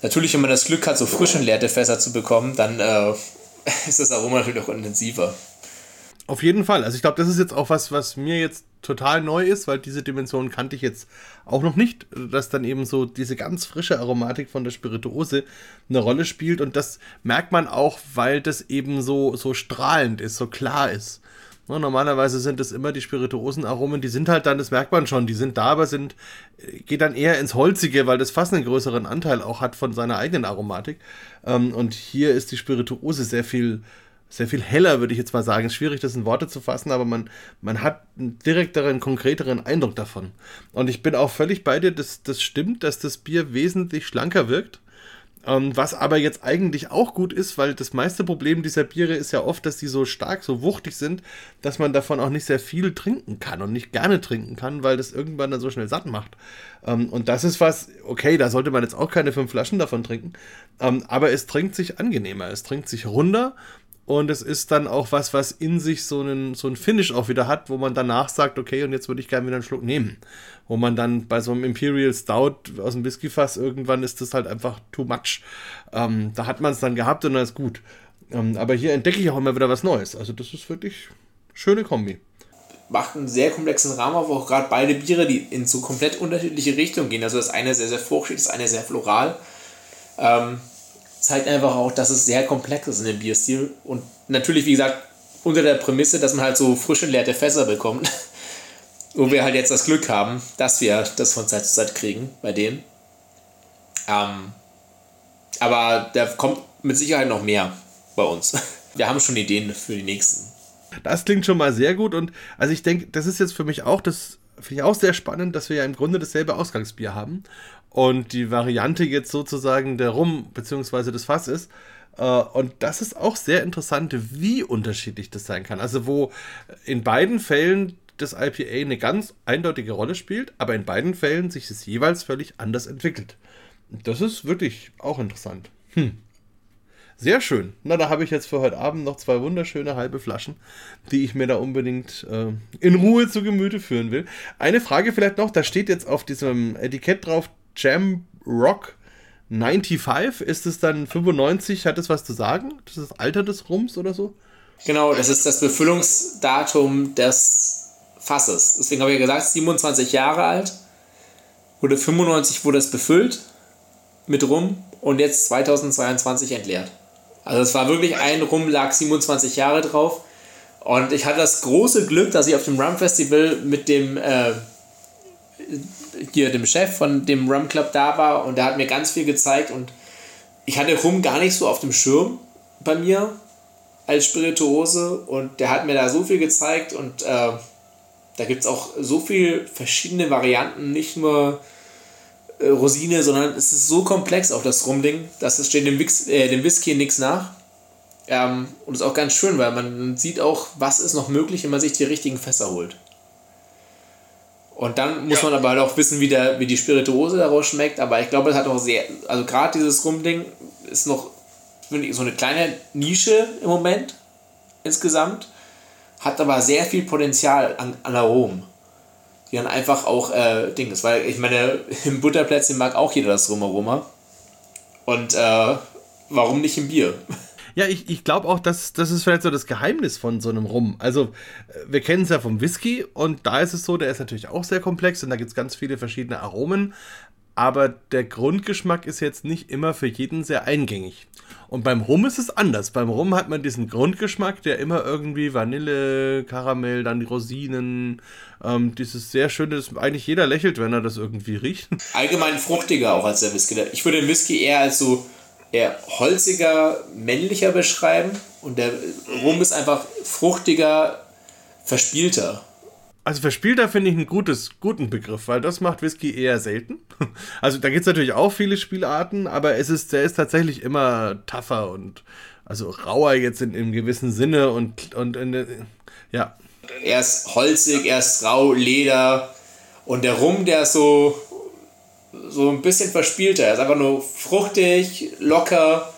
natürlich, wenn man das Glück hat, so frisch leerte Fässer zu bekommen, dann äh, ist das Aroma natürlich auch intensiver. Auf jeden Fall. Also ich glaube, das ist jetzt auch was, was mir jetzt total neu ist, weil diese Dimension kannte ich jetzt auch noch nicht, dass dann eben so diese ganz frische Aromatik von der Spirituose eine Rolle spielt und das merkt man auch, weil das eben so, so strahlend ist, so klar ist. Ne, normalerweise sind es immer die Spirituosenaromen, die sind halt dann, das merkt man schon, die sind da, aber sind, geht dann eher ins Holzige, weil das fast einen größeren Anteil auch hat von seiner eigenen Aromatik. Ähm, und hier ist die Spirituose sehr viel sehr viel heller, würde ich jetzt mal sagen. Ist schwierig, das in Worte zu fassen, aber man, man hat einen direkteren, konkreteren Eindruck davon. Und ich bin auch völlig bei dir, dass das stimmt, dass das Bier wesentlich schlanker wirkt. Ähm, was aber jetzt eigentlich auch gut ist, weil das meiste Problem dieser Biere ist ja oft, dass die so stark, so wuchtig sind, dass man davon auch nicht sehr viel trinken kann und nicht gerne trinken kann, weil das irgendwann dann so schnell satt macht. Ähm, und das ist was, okay, da sollte man jetzt auch keine fünf Flaschen davon trinken, ähm, aber es trinkt sich angenehmer, es trinkt sich runder und es ist dann auch was, was in sich so einen, so einen Finish auch wieder hat, wo man danach sagt, okay, und jetzt würde ich gerne wieder einen Schluck nehmen. Wo man dann bei so einem Imperial Stout aus dem Whiskyfass, irgendwann ist das halt einfach too much. Ähm, da hat man es dann gehabt und dann ist gut. Ähm, aber hier entdecke ich auch immer wieder was Neues. Also das ist wirklich schöne Kombi. Macht einen sehr komplexen Rahmen auf, auch gerade beide Biere, die in so komplett unterschiedliche Richtungen gehen. Also das eine sehr, sehr fruchtig, das eine sehr floral. Ähm, zeigt einfach auch, dass es sehr komplex ist in dem Bierstil. Und natürlich, wie gesagt, unter der Prämisse, dass man halt so frisch entleerte Fässer bekommt. Wo wir halt jetzt das Glück haben, dass wir das von Zeit zu Zeit kriegen bei denen. Ähm, aber da kommt mit Sicherheit noch mehr bei uns. Wir haben schon Ideen für die nächsten. Das klingt schon mal sehr gut und also ich denke, das ist jetzt für mich auch das finde ich auch sehr spannend, dass wir ja im Grunde dasselbe Ausgangsbier haben und die Variante jetzt sozusagen der Rum bzw. das Fass ist. Und das ist auch sehr interessant, wie unterschiedlich das sein kann. Also wo in beiden Fällen das IPA eine ganz eindeutige Rolle spielt, aber in beiden Fällen sich es jeweils völlig anders entwickelt. Das ist wirklich auch interessant. Hm. Sehr schön. Na, da habe ich jetzt für heute Abend noch zwei wunderschöne halbe Flaschen, die ich mir da unbedingt äh, in Ruhe zu Gemüte führen will. Eine Frage vielleicht noch, da steht jetzt auf diesem Etikett drauf Jam Rock 95. Ist es dann 95? Hat es was zu sagen? Das ist das Alter des Rums oder so? Genau, das ist das Befüllungsdatum des Fasses. Deswegen habe ich ja gesagt, 27 Jahre alt. Wurde 95 wurde es befüllt mit Rum und jetzt 2022 entleert. Also es war wirklich ein Rum, lag 27 Jahre drauf. Und ich hatte das große Glück, dass ich auf dem Rum Festival mit dem äh, hier dem Chef von dem Rum Club da war und der hat mir ganz viel gezeigt und ich hatte Rum gar nicht so auf dem Schirm bei mir als Spirituose und der hat mir da so viel gezeigt und äh, da gibt es auch so viele verschiedene Varianten, nicht nur äh, Rosine, sondern es ist so komplex auch das Rumding, dass es steht dem, Wix, äh, dem Whisky nichts nach. Ähm, und ist auch ganz schön, weil man sieht auch, was ist noch möglich, wenn man sich die richtigen Fässer holt. Und dann muss ja. man aber halt auch wissen, wie, der, wie die Spirituose daraus schmeckt. Aber ich glaube, es hat auch sehr, also gerade dieses Rumding ist noch ich, so eine kleine Nische im Moment insgesamt, hat aber sehr viel Potenzial an, an Aromen die dann einfach auch äh, Ding ist. Weil ich meine, im Butterplätzchen mag auch jeder das Rumaroma. Und äh, warum nicht im Bier? Ja, ich, ich glaube auch, dass das ist vielleicht so das Geheimnis von so einem Rum. Also, äh, wir kennen es ja vom Whisky und da ist es so, der ist natürlich auch sehr komplex und da gibt es ganz viele verschiedene Aromen. Aber der Grundgeschmack ist jetzt nicht immer für jeden sehr eingängig. Und beim Rum ist es anders. Beim Rum hat man diesen Grundgeschmack, der immer irgendwie Vanille, Karamell, dann die Rosinen, ähm, dieses sehr schöne, das eigentlich jeder lächelt, wenn er das irgendwie riecht. Allgemein fruchtiger auch als der Whisky. Ich würde den Whisky eher als so eher holziger, männlicher beschreiben und der Rum ist einfach fruchtiger, verspielter. Also verspielter finde ich einen gutes, guten Begriff, weil das macht Whisky eher selten. Also da gibt es natürlich auch viele Spielarten, aber es ist, der ist tatsächlich immer tougher und also rauer jetzt in, im gewissen Sinne und, und in, ja. Er ist holzig, er ist rau, Leder und der Rum, der ist so, so ein bisschen verspielter. Er ist einfach nur fruchtig, locker.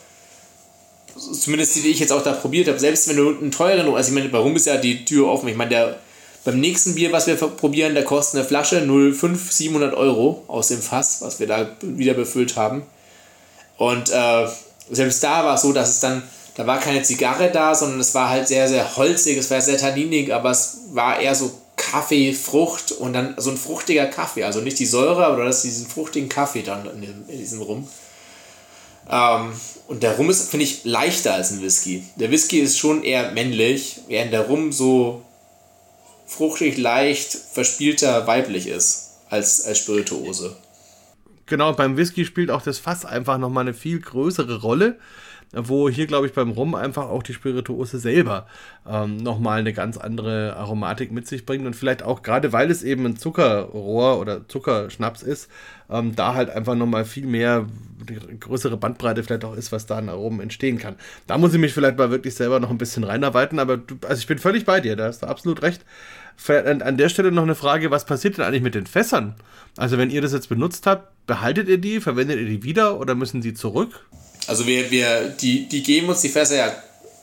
Zumindest die, die ich jetzt auch da probiert habe. Selbst wenn du einen teuren, also ich meine, warum ist ja die Tür offen? Ich meine, der beim nächsten Bier, was wir probieren, da kostet eine Flasche 0,5, 700 Euro aus dem Fass, was wir da wieder befüllt haben. Und äh, selbst da war es so, dass es dann, da war keine Zigarre da, sondern es war halt sehr, sehr holzig, es war sehr tanninig, aber es war eher so Kaffee, Frucht und dann so ein fruchtiger Kaffee. Also nicht die Säure, aber das diesen fruchtigen Kaffee dann in, dem, in diesem Rum. Ähm, und der Rum ist, finde ich, leichter als ein Whisky. Der Whisky ist schon eher männlich, während der Rum so fruchtig, leicht, verspielter, weiblich ist als, als Spirituose. Genau, beim Whisky spielt auch das Fass einfach nochmal eine viel größere Rolle, wo hier, glaube ich, beim Rum einfach auch die Spirituose selber ähm, nochmal eine ganz andere Aromatik mit sich bringt und vielleicht auch gerade, weil es eben ein Zuckerrohr oder Zuckerschnaps ist, ähm, da halt einfach nochmal viel mehr, größere Bandbreite vielleicht auch ist, was da an Aromen entstehen kann. Da muss ich mich vielleicht mal wirklich selber noch ein bisschen reinarbeiten, aber du, also ich bin völlig bei dir, da hast du absolut recht an der Stelle noch eine Frage, was passiert denn eigentlich mit den Fässern? Also wenn ihr das jetzt benutzt habt, behaltet ihr die, verwendet ihr die wieder oder müssen sie zurück? Also wir, wir die, die geben uns die Fässer ja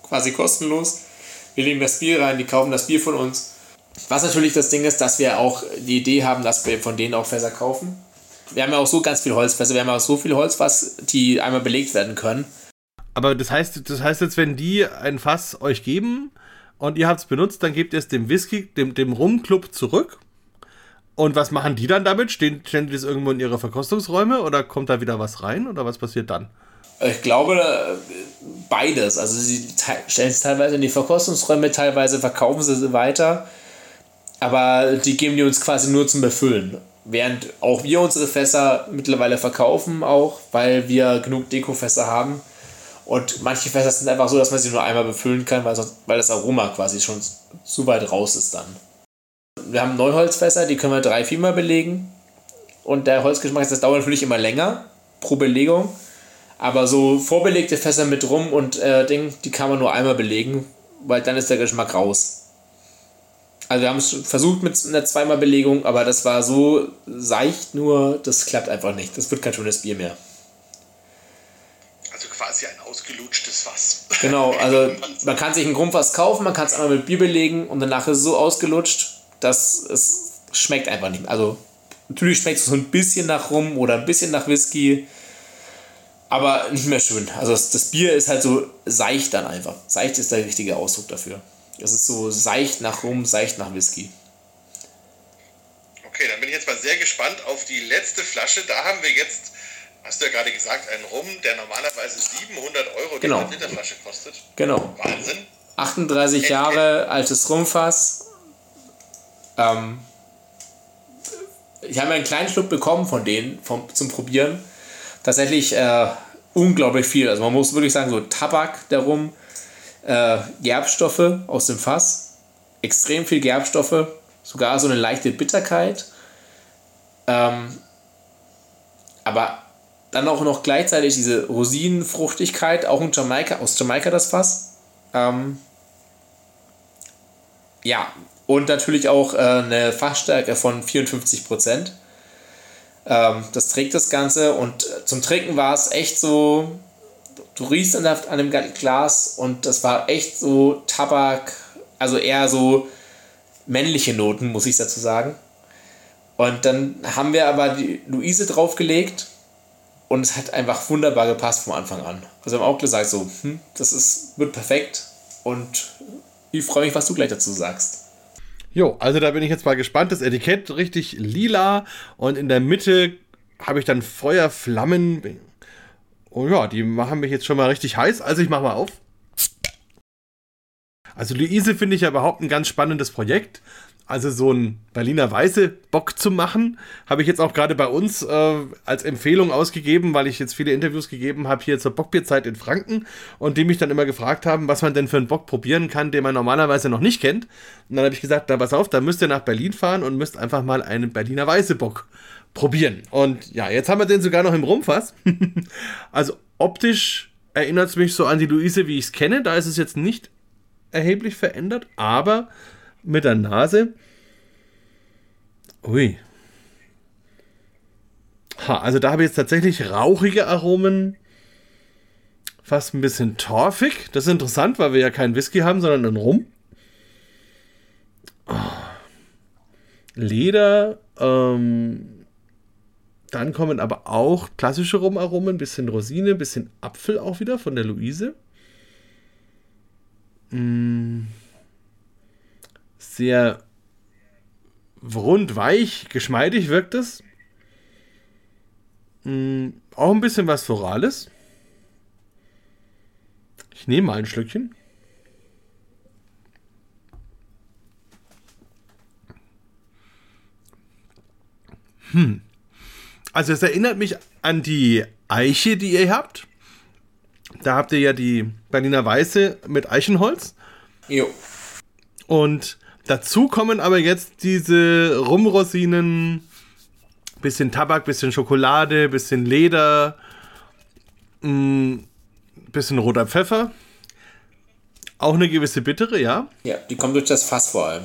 quasi kostenlos. Wir legen das Bier rein, die kaufen das Bier von uns. Was natürlich das Ding ist, dass wir auch die Idee haben, dass wir von denen auch Fässer kaufen. Wir haben ja auch so ganz viel Holzfässer, wir haben auch so viel Holz, was die einmal belegt werden können. Aber das heißt, das heißt jetzt, wenn die ein Fass euch geben, und ihr habt es benutzt, dann gebt ihr es dem Whisky, dem, dem Rumclub zurück. Und was machen die dann damit? Stehen, stellen die das irgendwo in ihre Verkostungsräume oder kommt da wieder was rein oder was passiert dann? Ich glaube, beides. Also sie stellen es teilweise in die Verkostungsräume, teilweise verkaufen sie sie weiter. Aber die geben die uns quasi nur zum Befüllen. Während auch wir unsere Fässer mittlerweile verkaufen, auch weil wir genug Dekofässer haben. Und manche Fässer sind einfach so, dass man sie nur einmal befüllen kann, weil, das Aroma quasi schon zu weit raus ist dann. Wir haben Neuholzfässer, die können wir drei, viermal belegen. Und der Holzgeschmack, das dauert natürlich immer länger pro Belegung. Aber so vorbelegte Fässer mit Rum und äh, Ding, die kann man nur einmal belegen, weil dann ist der Geschmack raus. Also wir haben es versucht mit einer zweimal Belegung, aber das war so seicht nur, das klappt einfach nicht. Das wird kein schönes Bier mehr. Quasi ein ausgelutschtes Fass. Genau, also man kann sich ein Grundfass kaufen, man kann es einmal mit Bier belegen und danach ist es so ausgelutscht, dass es schmeckt einfach nicht mehr. Also natürlich schmeckt es so ein bisschen nach Rum oder ein bisschen nach Whisky, aber nicht mehr schön. Also das, das Bier ist halt so seicht dann einfach. Seicht ist der richtige Ausdruck dafür. Es ist so seicht nach Rum, seicht nach Whisky. Okay, dann bin ich jetzt mal sehr gespannt auf die letzte Flasche. Da haben wir jetzt, hast du ja gerade gesagt, einen Rum, der normalerweise 700 Euro genau. die Literflasche kostet. Genau. Wahnsinn. 38 Ä Jahre altes Rumfass. Ähm, ich habe einen kleinen Schluck bekommen von denen vom, zum Probieren. Tatsächlich äh, unglaublich viel. Also man muss wirklich sagen, so Tabak darum, äh, Gerbstoffe aus dem Fass, extrem viel Gerbstoffe, sogar so eine leichte Bitterkeit. Ähm, aber dann auch noch gleichzeitig diese Rosinenfruchtigkeit, auch in Jamaika, aus Jamaika das Fass. Ähm, ja, und natürlich auch äh, eine Fassstärke von 54 Prozent. Ähm, das trägt das Ganze und äh, zum Trinken war es echt so, du riechst an, an dem Glas und das war echt so Tabak, also eher so männliche Noten, muss ich dazu sagen. Und dann haben wir aber die Luise draufgelegt und es hat einfach wunderbar gepasst vom Anfang an. Also haben auch gesagt, so, hm, das ist, wird perfekt und ich freue mich, was du gleich dazu sagst. Jo, also da bin ich jetzt mal gespannt. Das Etikett richtig lila und in der Mitte habe ich dann Feuerflammen. Oh ja, die machen mich jetzt schon mal richtig heiß. Also ich mache mal auf. Also Luise finde ich ja überhaupt ein ganz spannendes Projekt. Also so ein Berliner Weiße Bock zu machen, habe ich jetzt auch gerade bei uns äh, als Empfehlung ausgegeben, weil ich jetzt viele Interviews gegeben habe hier zur Bockbierzeit in Franken und die mich dann immer gefragt haben, was man denn für einen Bock probieren kann, den man normalerweise noch nicht kennt. Und dann habe ich gesagt, na pass auf, da müsst ihr nach Berlin fahren und müsst einfach mal einen Berliner Weiße Bock probieren. Und ja, jetzt haben wir den sogar noch im Rumfass. also optisch erinnert es mich so an die Luise, wie ich es kenne. Da ist es jetzt nicht erheblich verändert, aber mit der Nase. Ui. Ha, also da habe ich jetzt tatsächlich rauchige Aromen. Fast ein bisschen torfig. Das ist interessant, weil wir ja keinen Whisky haben, sondern einen Rum. Oh. Leder. Ähm, dann kommen aber auch klassische Rumaromen. Bisschen Rosine, bisschen Apfel auch wieder von der Luise. Mmh sehr rund, weich, geschmeidig wirkt es. Mm, auch ein bisschen was Florales. Ich nehme mal ein Schlückchen. Hm. Also es erinnert mich an die Eiche, die ihr habt. Da habt ihr ja die Berliner Weiße mit Eichenholz. Jo. Und Dazu kommen aber jetzt diese Rumrosinen, bisschen Tabak, bisschen Schokolade, bisschen Leder, mh, mm, bisschen roter Pfeffer. Auch eine gewisse Bittere, ja? Ja, die kommt durch das Fass vor allem.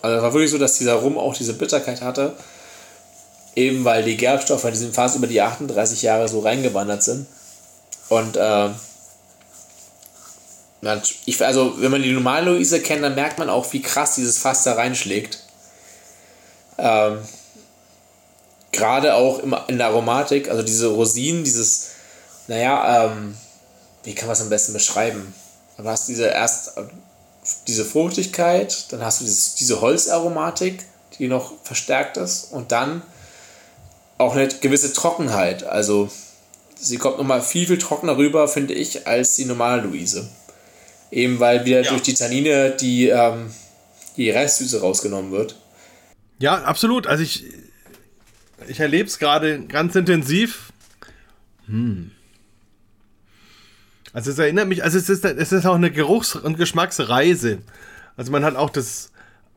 Also es war wirklich so, dass dieser Rum auch diese Bitterkeit hatte. Eben weil die Gerbstoffe in diesem Fass über die 38 Jahre so reingewandert sind. Und äh, ich, also, wenn man die normale Luise kennt, dann merkt man auch, wie krass dieses Fass da reinschlägt. Ähm, Gerade auch im, in der Aromatik, also diese Rosinen, dieses, naja, ähm, wie kann man es am besten beschreiben? Du hast diese erst diese Fruchtigkeit, dann hast du dieses, diese Holzaromatik, die noch verstärkt ist, und dann auch eine gewisse Trockenheit. Also sie kommt nochmal viel, viel trockener rüber, finde ich, als die normale Luise. Eben weil wieder ja. durch die Tannine die, ähm, die Restsüße rausgenommen wird. Ja, absolut. Also ich, ich erlebe es gerade ganz intensiv. Hm. Also es erinnert mich, also es ist, es ist auch eine Geruchs- und Geschmacksreise. Also man hat auch das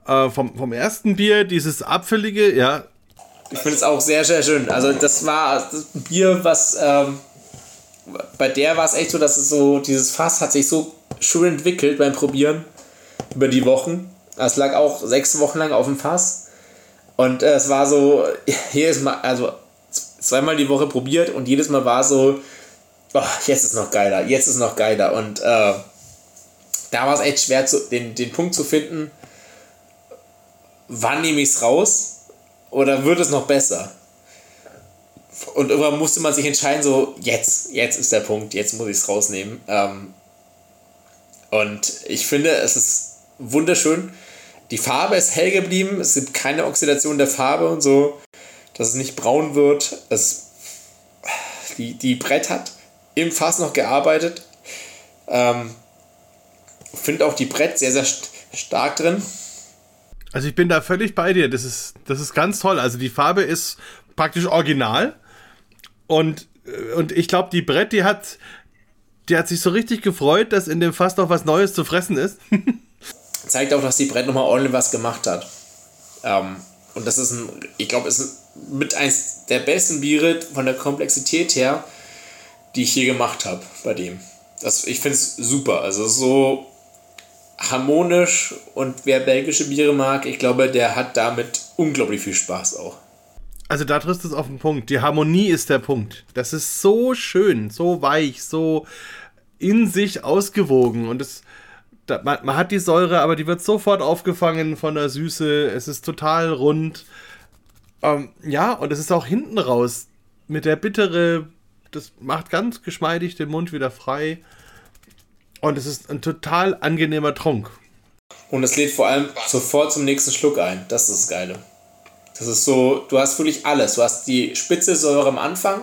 äh, vom, vom ersten Bier, dieses Apfelige, ja. Ich finde es auch sehr, sehr schön. Also das war das Bier, was ähm, bei der war es echt so, dass es so, dieses Fass hat sich so schön entwickelt beim Probieren über die Wochen. Es lag auch sechs Wochen lang auf dem Fass. Und äh, es war so, jedes Mal, also zweimal die Woche probiert und jedes Mal war so, oh, jetzt ist noch geiler, jetzt ist noch geiler. Und äh, da war es echt schwer, zu, den, den Punkt zu finden, wann nehme ich es raus oder wird es noch besser? Und irgendwann musste man sich entscheiden, so jetzt, jetzt ist der Punkt, jetzt muss ich es rausnehmen. Ähm, und ich finde, es ist wunderschön. Die Farbe ist hell geblieben, es gibt keine Oxidation der Farbe und so, dass es nicht braun wird. Es, die, die Brett hat im Fass noch gearbeitet. Ähm, Finde auch die Brett sehr, sehr st stark drin. Also ich bin da völlig bei dir. Das ist, das ist ganz toll. Also die Farbe ist praktisch original. Und, äh, und ich glaube, die Brett, die hat, die hat sich so richtig gefreut, dass in dem Fass noch was Neues zu fressen ist. Zeigt auch, dass die Brett nochmal ordentlich was gemacht hat. Ähm, und das ist ein, ich glaube, ist mit eins der besten Biere von der Komplexität her, die ich je gemacht habe bei dem. Das, ich finde es super. Also so harmonisch und wer belgische Biere mag, ich glaube, der hat damit unglaublich viel Spaß auch. Also da triffst du es auf den Punkt. Die Harmonie ist der Punkt. Das ist so schön, so weich, so in sich ausgewogen und es da, man, man, hat die Säure, aber die wird sofort aufgefangen von der Süße. Es ist total rund. Ähm, ja, und es ist auch hinten raus mit der bittere das macht ganz geschmeidig den Mund wieder frei. Und es ist ein total angenehmer Trunk. Und es lädt vor allem sofort zum nächsten Schluck ein. Das ist das Geile. Das ist so, du hast wirklich alles. Du hast die spitze Säure am Anfang.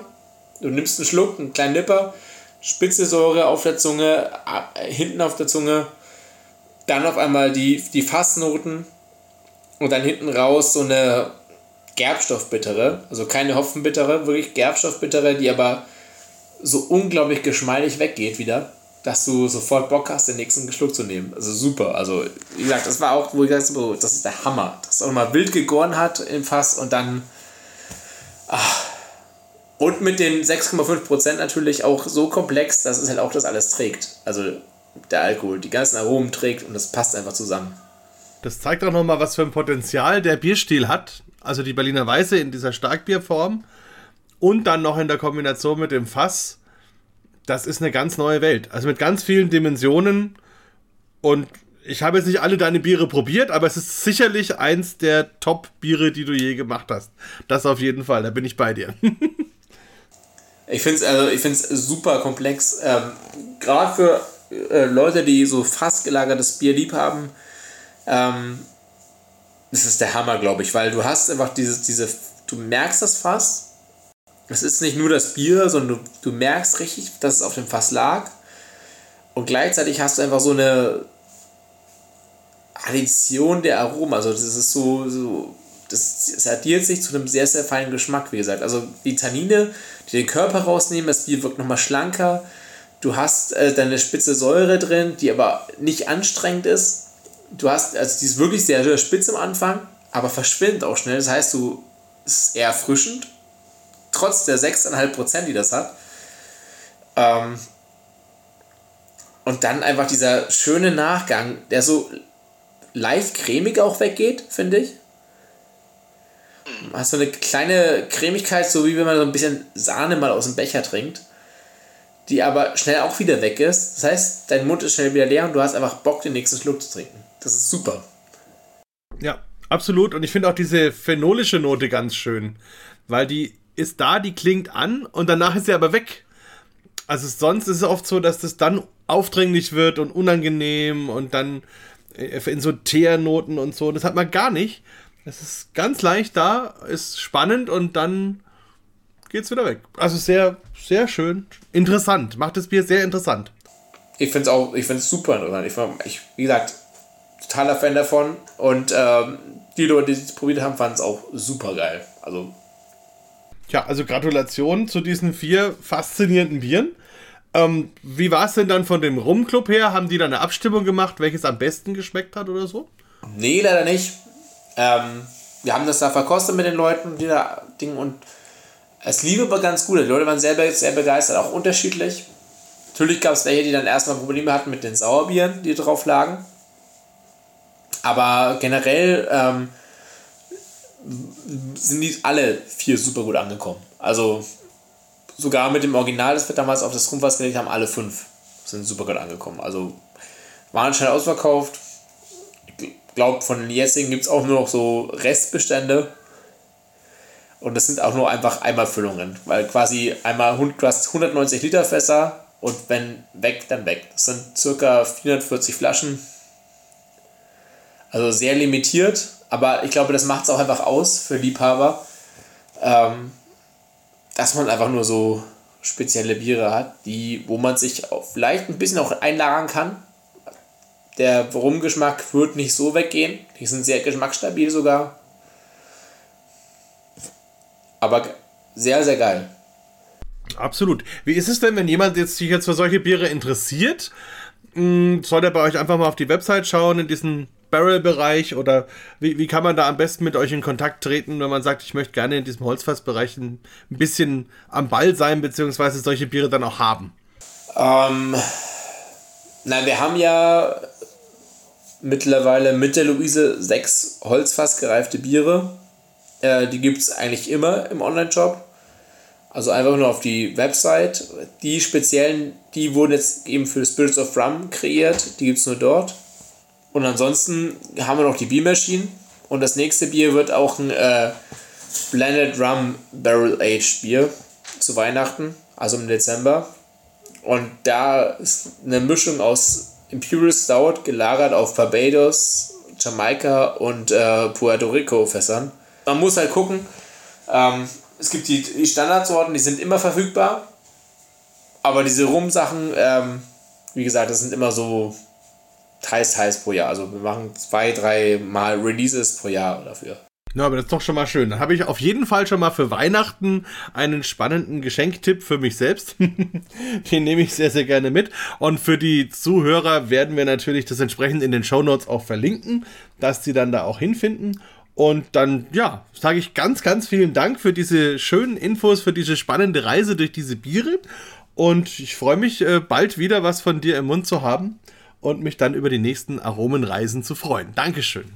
Du nimmst einen Schluck, einen kleinen Nipper, spitze Säure auf der Zunge, hinten auf der Zunge. Dann auf einmal die, die Fassnoten. Und dann hinten raus so eine Gerbstoffbittere. Also keine Hopfenbittere, wirklich Gerbstoffbittere, die aber so unglaublich geschmeidig weggeht wieder, dass du sofort Bock hast, den nächsten Schluck zu nehmen. Also super. Also, wie gesagt, das war auch, wo ich gesagt habe, das ist der Hammer. Dass auch mal wild gegoren hat im Fass und dann. Ach, und mit den 6,5% natürlich auch so komplex, dass es halt auch das alles trägt. Also der Alkohol, die ganzen Aromen trägt und das passt einfach zusammen. Das zeigt auch nochmal, was für ein Potenzial der Bierstil hat. Also die Berliner Weiße in dieser Starkbierform und dann noch in der Kombination mit dem Fass, das ist eine ganz neue Welt. Also mit ganz vielen Dimensionen. Und ich habe jetzt nicht alle deine Biere probiert, aber es ist sicherlich eins der Top-Biere, die du je gemacht hast. Das auf jeden Fall, da bin ich bei dir. ich finde es also, super komplex. Ähm, Gerade für äh, Leute, die so fast gelagertes Bier lieb haben, ähm, das ist der Hammer, glaube ich, weil du hast einfach diese, diese, du merkst das Fass, es ist nicht nur das Bier, sondern du, du merkst richtig, dass es auf dem Fass lag. Und gleichzeitig hast du einfach so eine Addition der Aromen. Also das ist so, so das, das addiert sich zu einem sehr, sehr feinen Geschmack, wie gesagt. Also die Tannine, die den Körper rausnehmen, das Bier wirkt nochmal schlanker. Du hast äh, deine spitze Säure drin, die aber nicht anstrengend ist. Du hast, also die ist wirklich sehr, sehr spitz am Anfang, aber verschwindet auch schnell. Das heißt, du es ist eher erfrischend trotz der 6,5%, die das hat. Ähm, und dann einfach dieser schöne Nachgang, der so leicht cremig auch weggeht, finde ich. Hast so eine kleine Cremigkeit, so wie wenn man so ein bisschen Sahne mal aus dem Becher trinkt, die aber schnell auch wieder weg ist. Das heißt, dein Mund ist schnell wieder leer und du hast einfach Bock, den nächsten Schluck zu trinken. Das ist super. Ja, absolut. Und ich finde auch diese phenolische Note ganz schön, weil die ist da, die klingt an und danach ist sie aber weg. Also sonst ist es oft so, dass das dann aufdringlich wird und unangenehm und dann äh, in so Teernoten und so. Das hat man gar nicht. Es ist ganz leicht da, ist spannend und dann geht's wieder weg. Also sehr, sehr schön. Interessant. Macht das Bier sehr interessant. Ich finde es auch, ich finde es super interessant. Ich, ich, wie gesagt, totaler Fan davon. Und ähm, die Leute, die es probiert haben, fanden es auch super geil. Also. Ja, also Gratulation zu diesen vier faszinierenden Bieren. Ähm, wie war es denn dann von dem Rumclub her? Haben die da eine Abstimmung gemacht, welches am besten geschmeckt hat oder so? Nee, leider nicht. Ähm, wir haben das da verkostet mit den Leuten, die da Ding und es lief aber ganz gut. Die Leute waren sehr, sehr begeistert, auch unterschiedlich. Natürlich gab es welche, die dann erstmal Probleme hatten mit den Sauerbieren, die drauf lagen. Aber generell ähm, sind die alle vier super gut angekommen. Also sogar mit dem Original, das wir damals auf das Rumfass gelegt haben, alle fünf sind super gut angekommen. Also waren schnell ausverkauft. Ich glaube, von den jetzigen gibt es auch nur noch so Restbestände. Und das sind auch nur einfach Einmalfüllungen, weil quasi einmal du hast 190 Liter Fässer und wenn weg, dann weg. Das sind circa 440 Flaschen. Also sehr limitiert, aber ich glaube, das macht es auch einfach aus für Liebhaber. Ähm, dass man einfach nur so spezielle Biere hat, die, wo man sich auch vielleicht ein bisschen auch einlagern kann. Der Rumgeschmack wird nicht so weggehen. Die sind sehr geschmacksstabil sogar. Aber sehr, sehr geil. Absolut. Wie ist es denn, wenn jemand jetzt sich jetzt für solche Biere interessiert? Hm, soll der bei euch einfach mal auf die Website schauen, in diesen Barrel-Bereich oder wie, wie kann man da am besten mit euch in Kontakt treten, wenn man sagt, ich möchte gerne in diesem Holzfassbereich ein bisschen am Ball sein, beziehungsweise solche Biere dann auch haben? Ähm, na, wir haben ja mittlerweile mit der Luise sechs holzfassgereifte Biere. Äh, die gibt es eigentlich immer im Online-Shop. Also einfach nur auf die Website. Die speziellen, die wurden jetzt eben für Spirits of Rum kreiert. Die gibt es nur dort. Und ansonsten haben wir noch die Biermaschinen. Und das nächste Bier wird auch ein äh, Blended Rum Barrel Aged Bier zu Weihnachten, also im Dezember. Und da ist eine Mischung aus Imperial Stout gelagert auf Barbados, Jamaika und äh, Puerto Rico Fässern. Man muss halt gucken. Ähm, es gibt die, die Standardsorten, die sind immer verfügbar. Aber diese Rum-Sachen, ähm, wie gesagt, das sind immer so teils, teils pro Jahr. Also wir machen zwei, drei Mal Releases pro Jahr dafür. Ja, aber das ist doch schon mal schön. Dann habe ich auf jeden Fall schon mal für Weihnachten einen spannenden Geschenktipp für mich selbst. Den nehme ich sehr, sehr gerne mit. Und für die Zuhörer werden wir natürlich das entsprechend in den Show Notes auch verlinken, dass sie dann da auch hinfinden. Und dann, ja, sage ich ganz, ganz vielen Dank für diese schönen Infos, für diese spannende Reise durch diese Biere. Und ich freue mich, äh, bald wieder was von dir im Mund zu haben und mich dann über die nächsten Aromenreisen zu freuen. Dankeschön.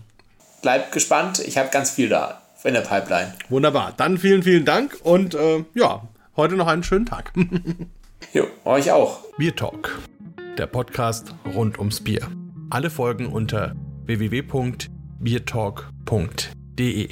Bleibt gespannt, ich habe ganz viel da in der Pipeline. Wunderbar. Dann vielen, vielen Dank und äh, ja, heute noch einen schönen Tag. jo, euch auch. Bier Talk, der Podcast rund ums Bier. Alle Folgen unter www.biertalk.de.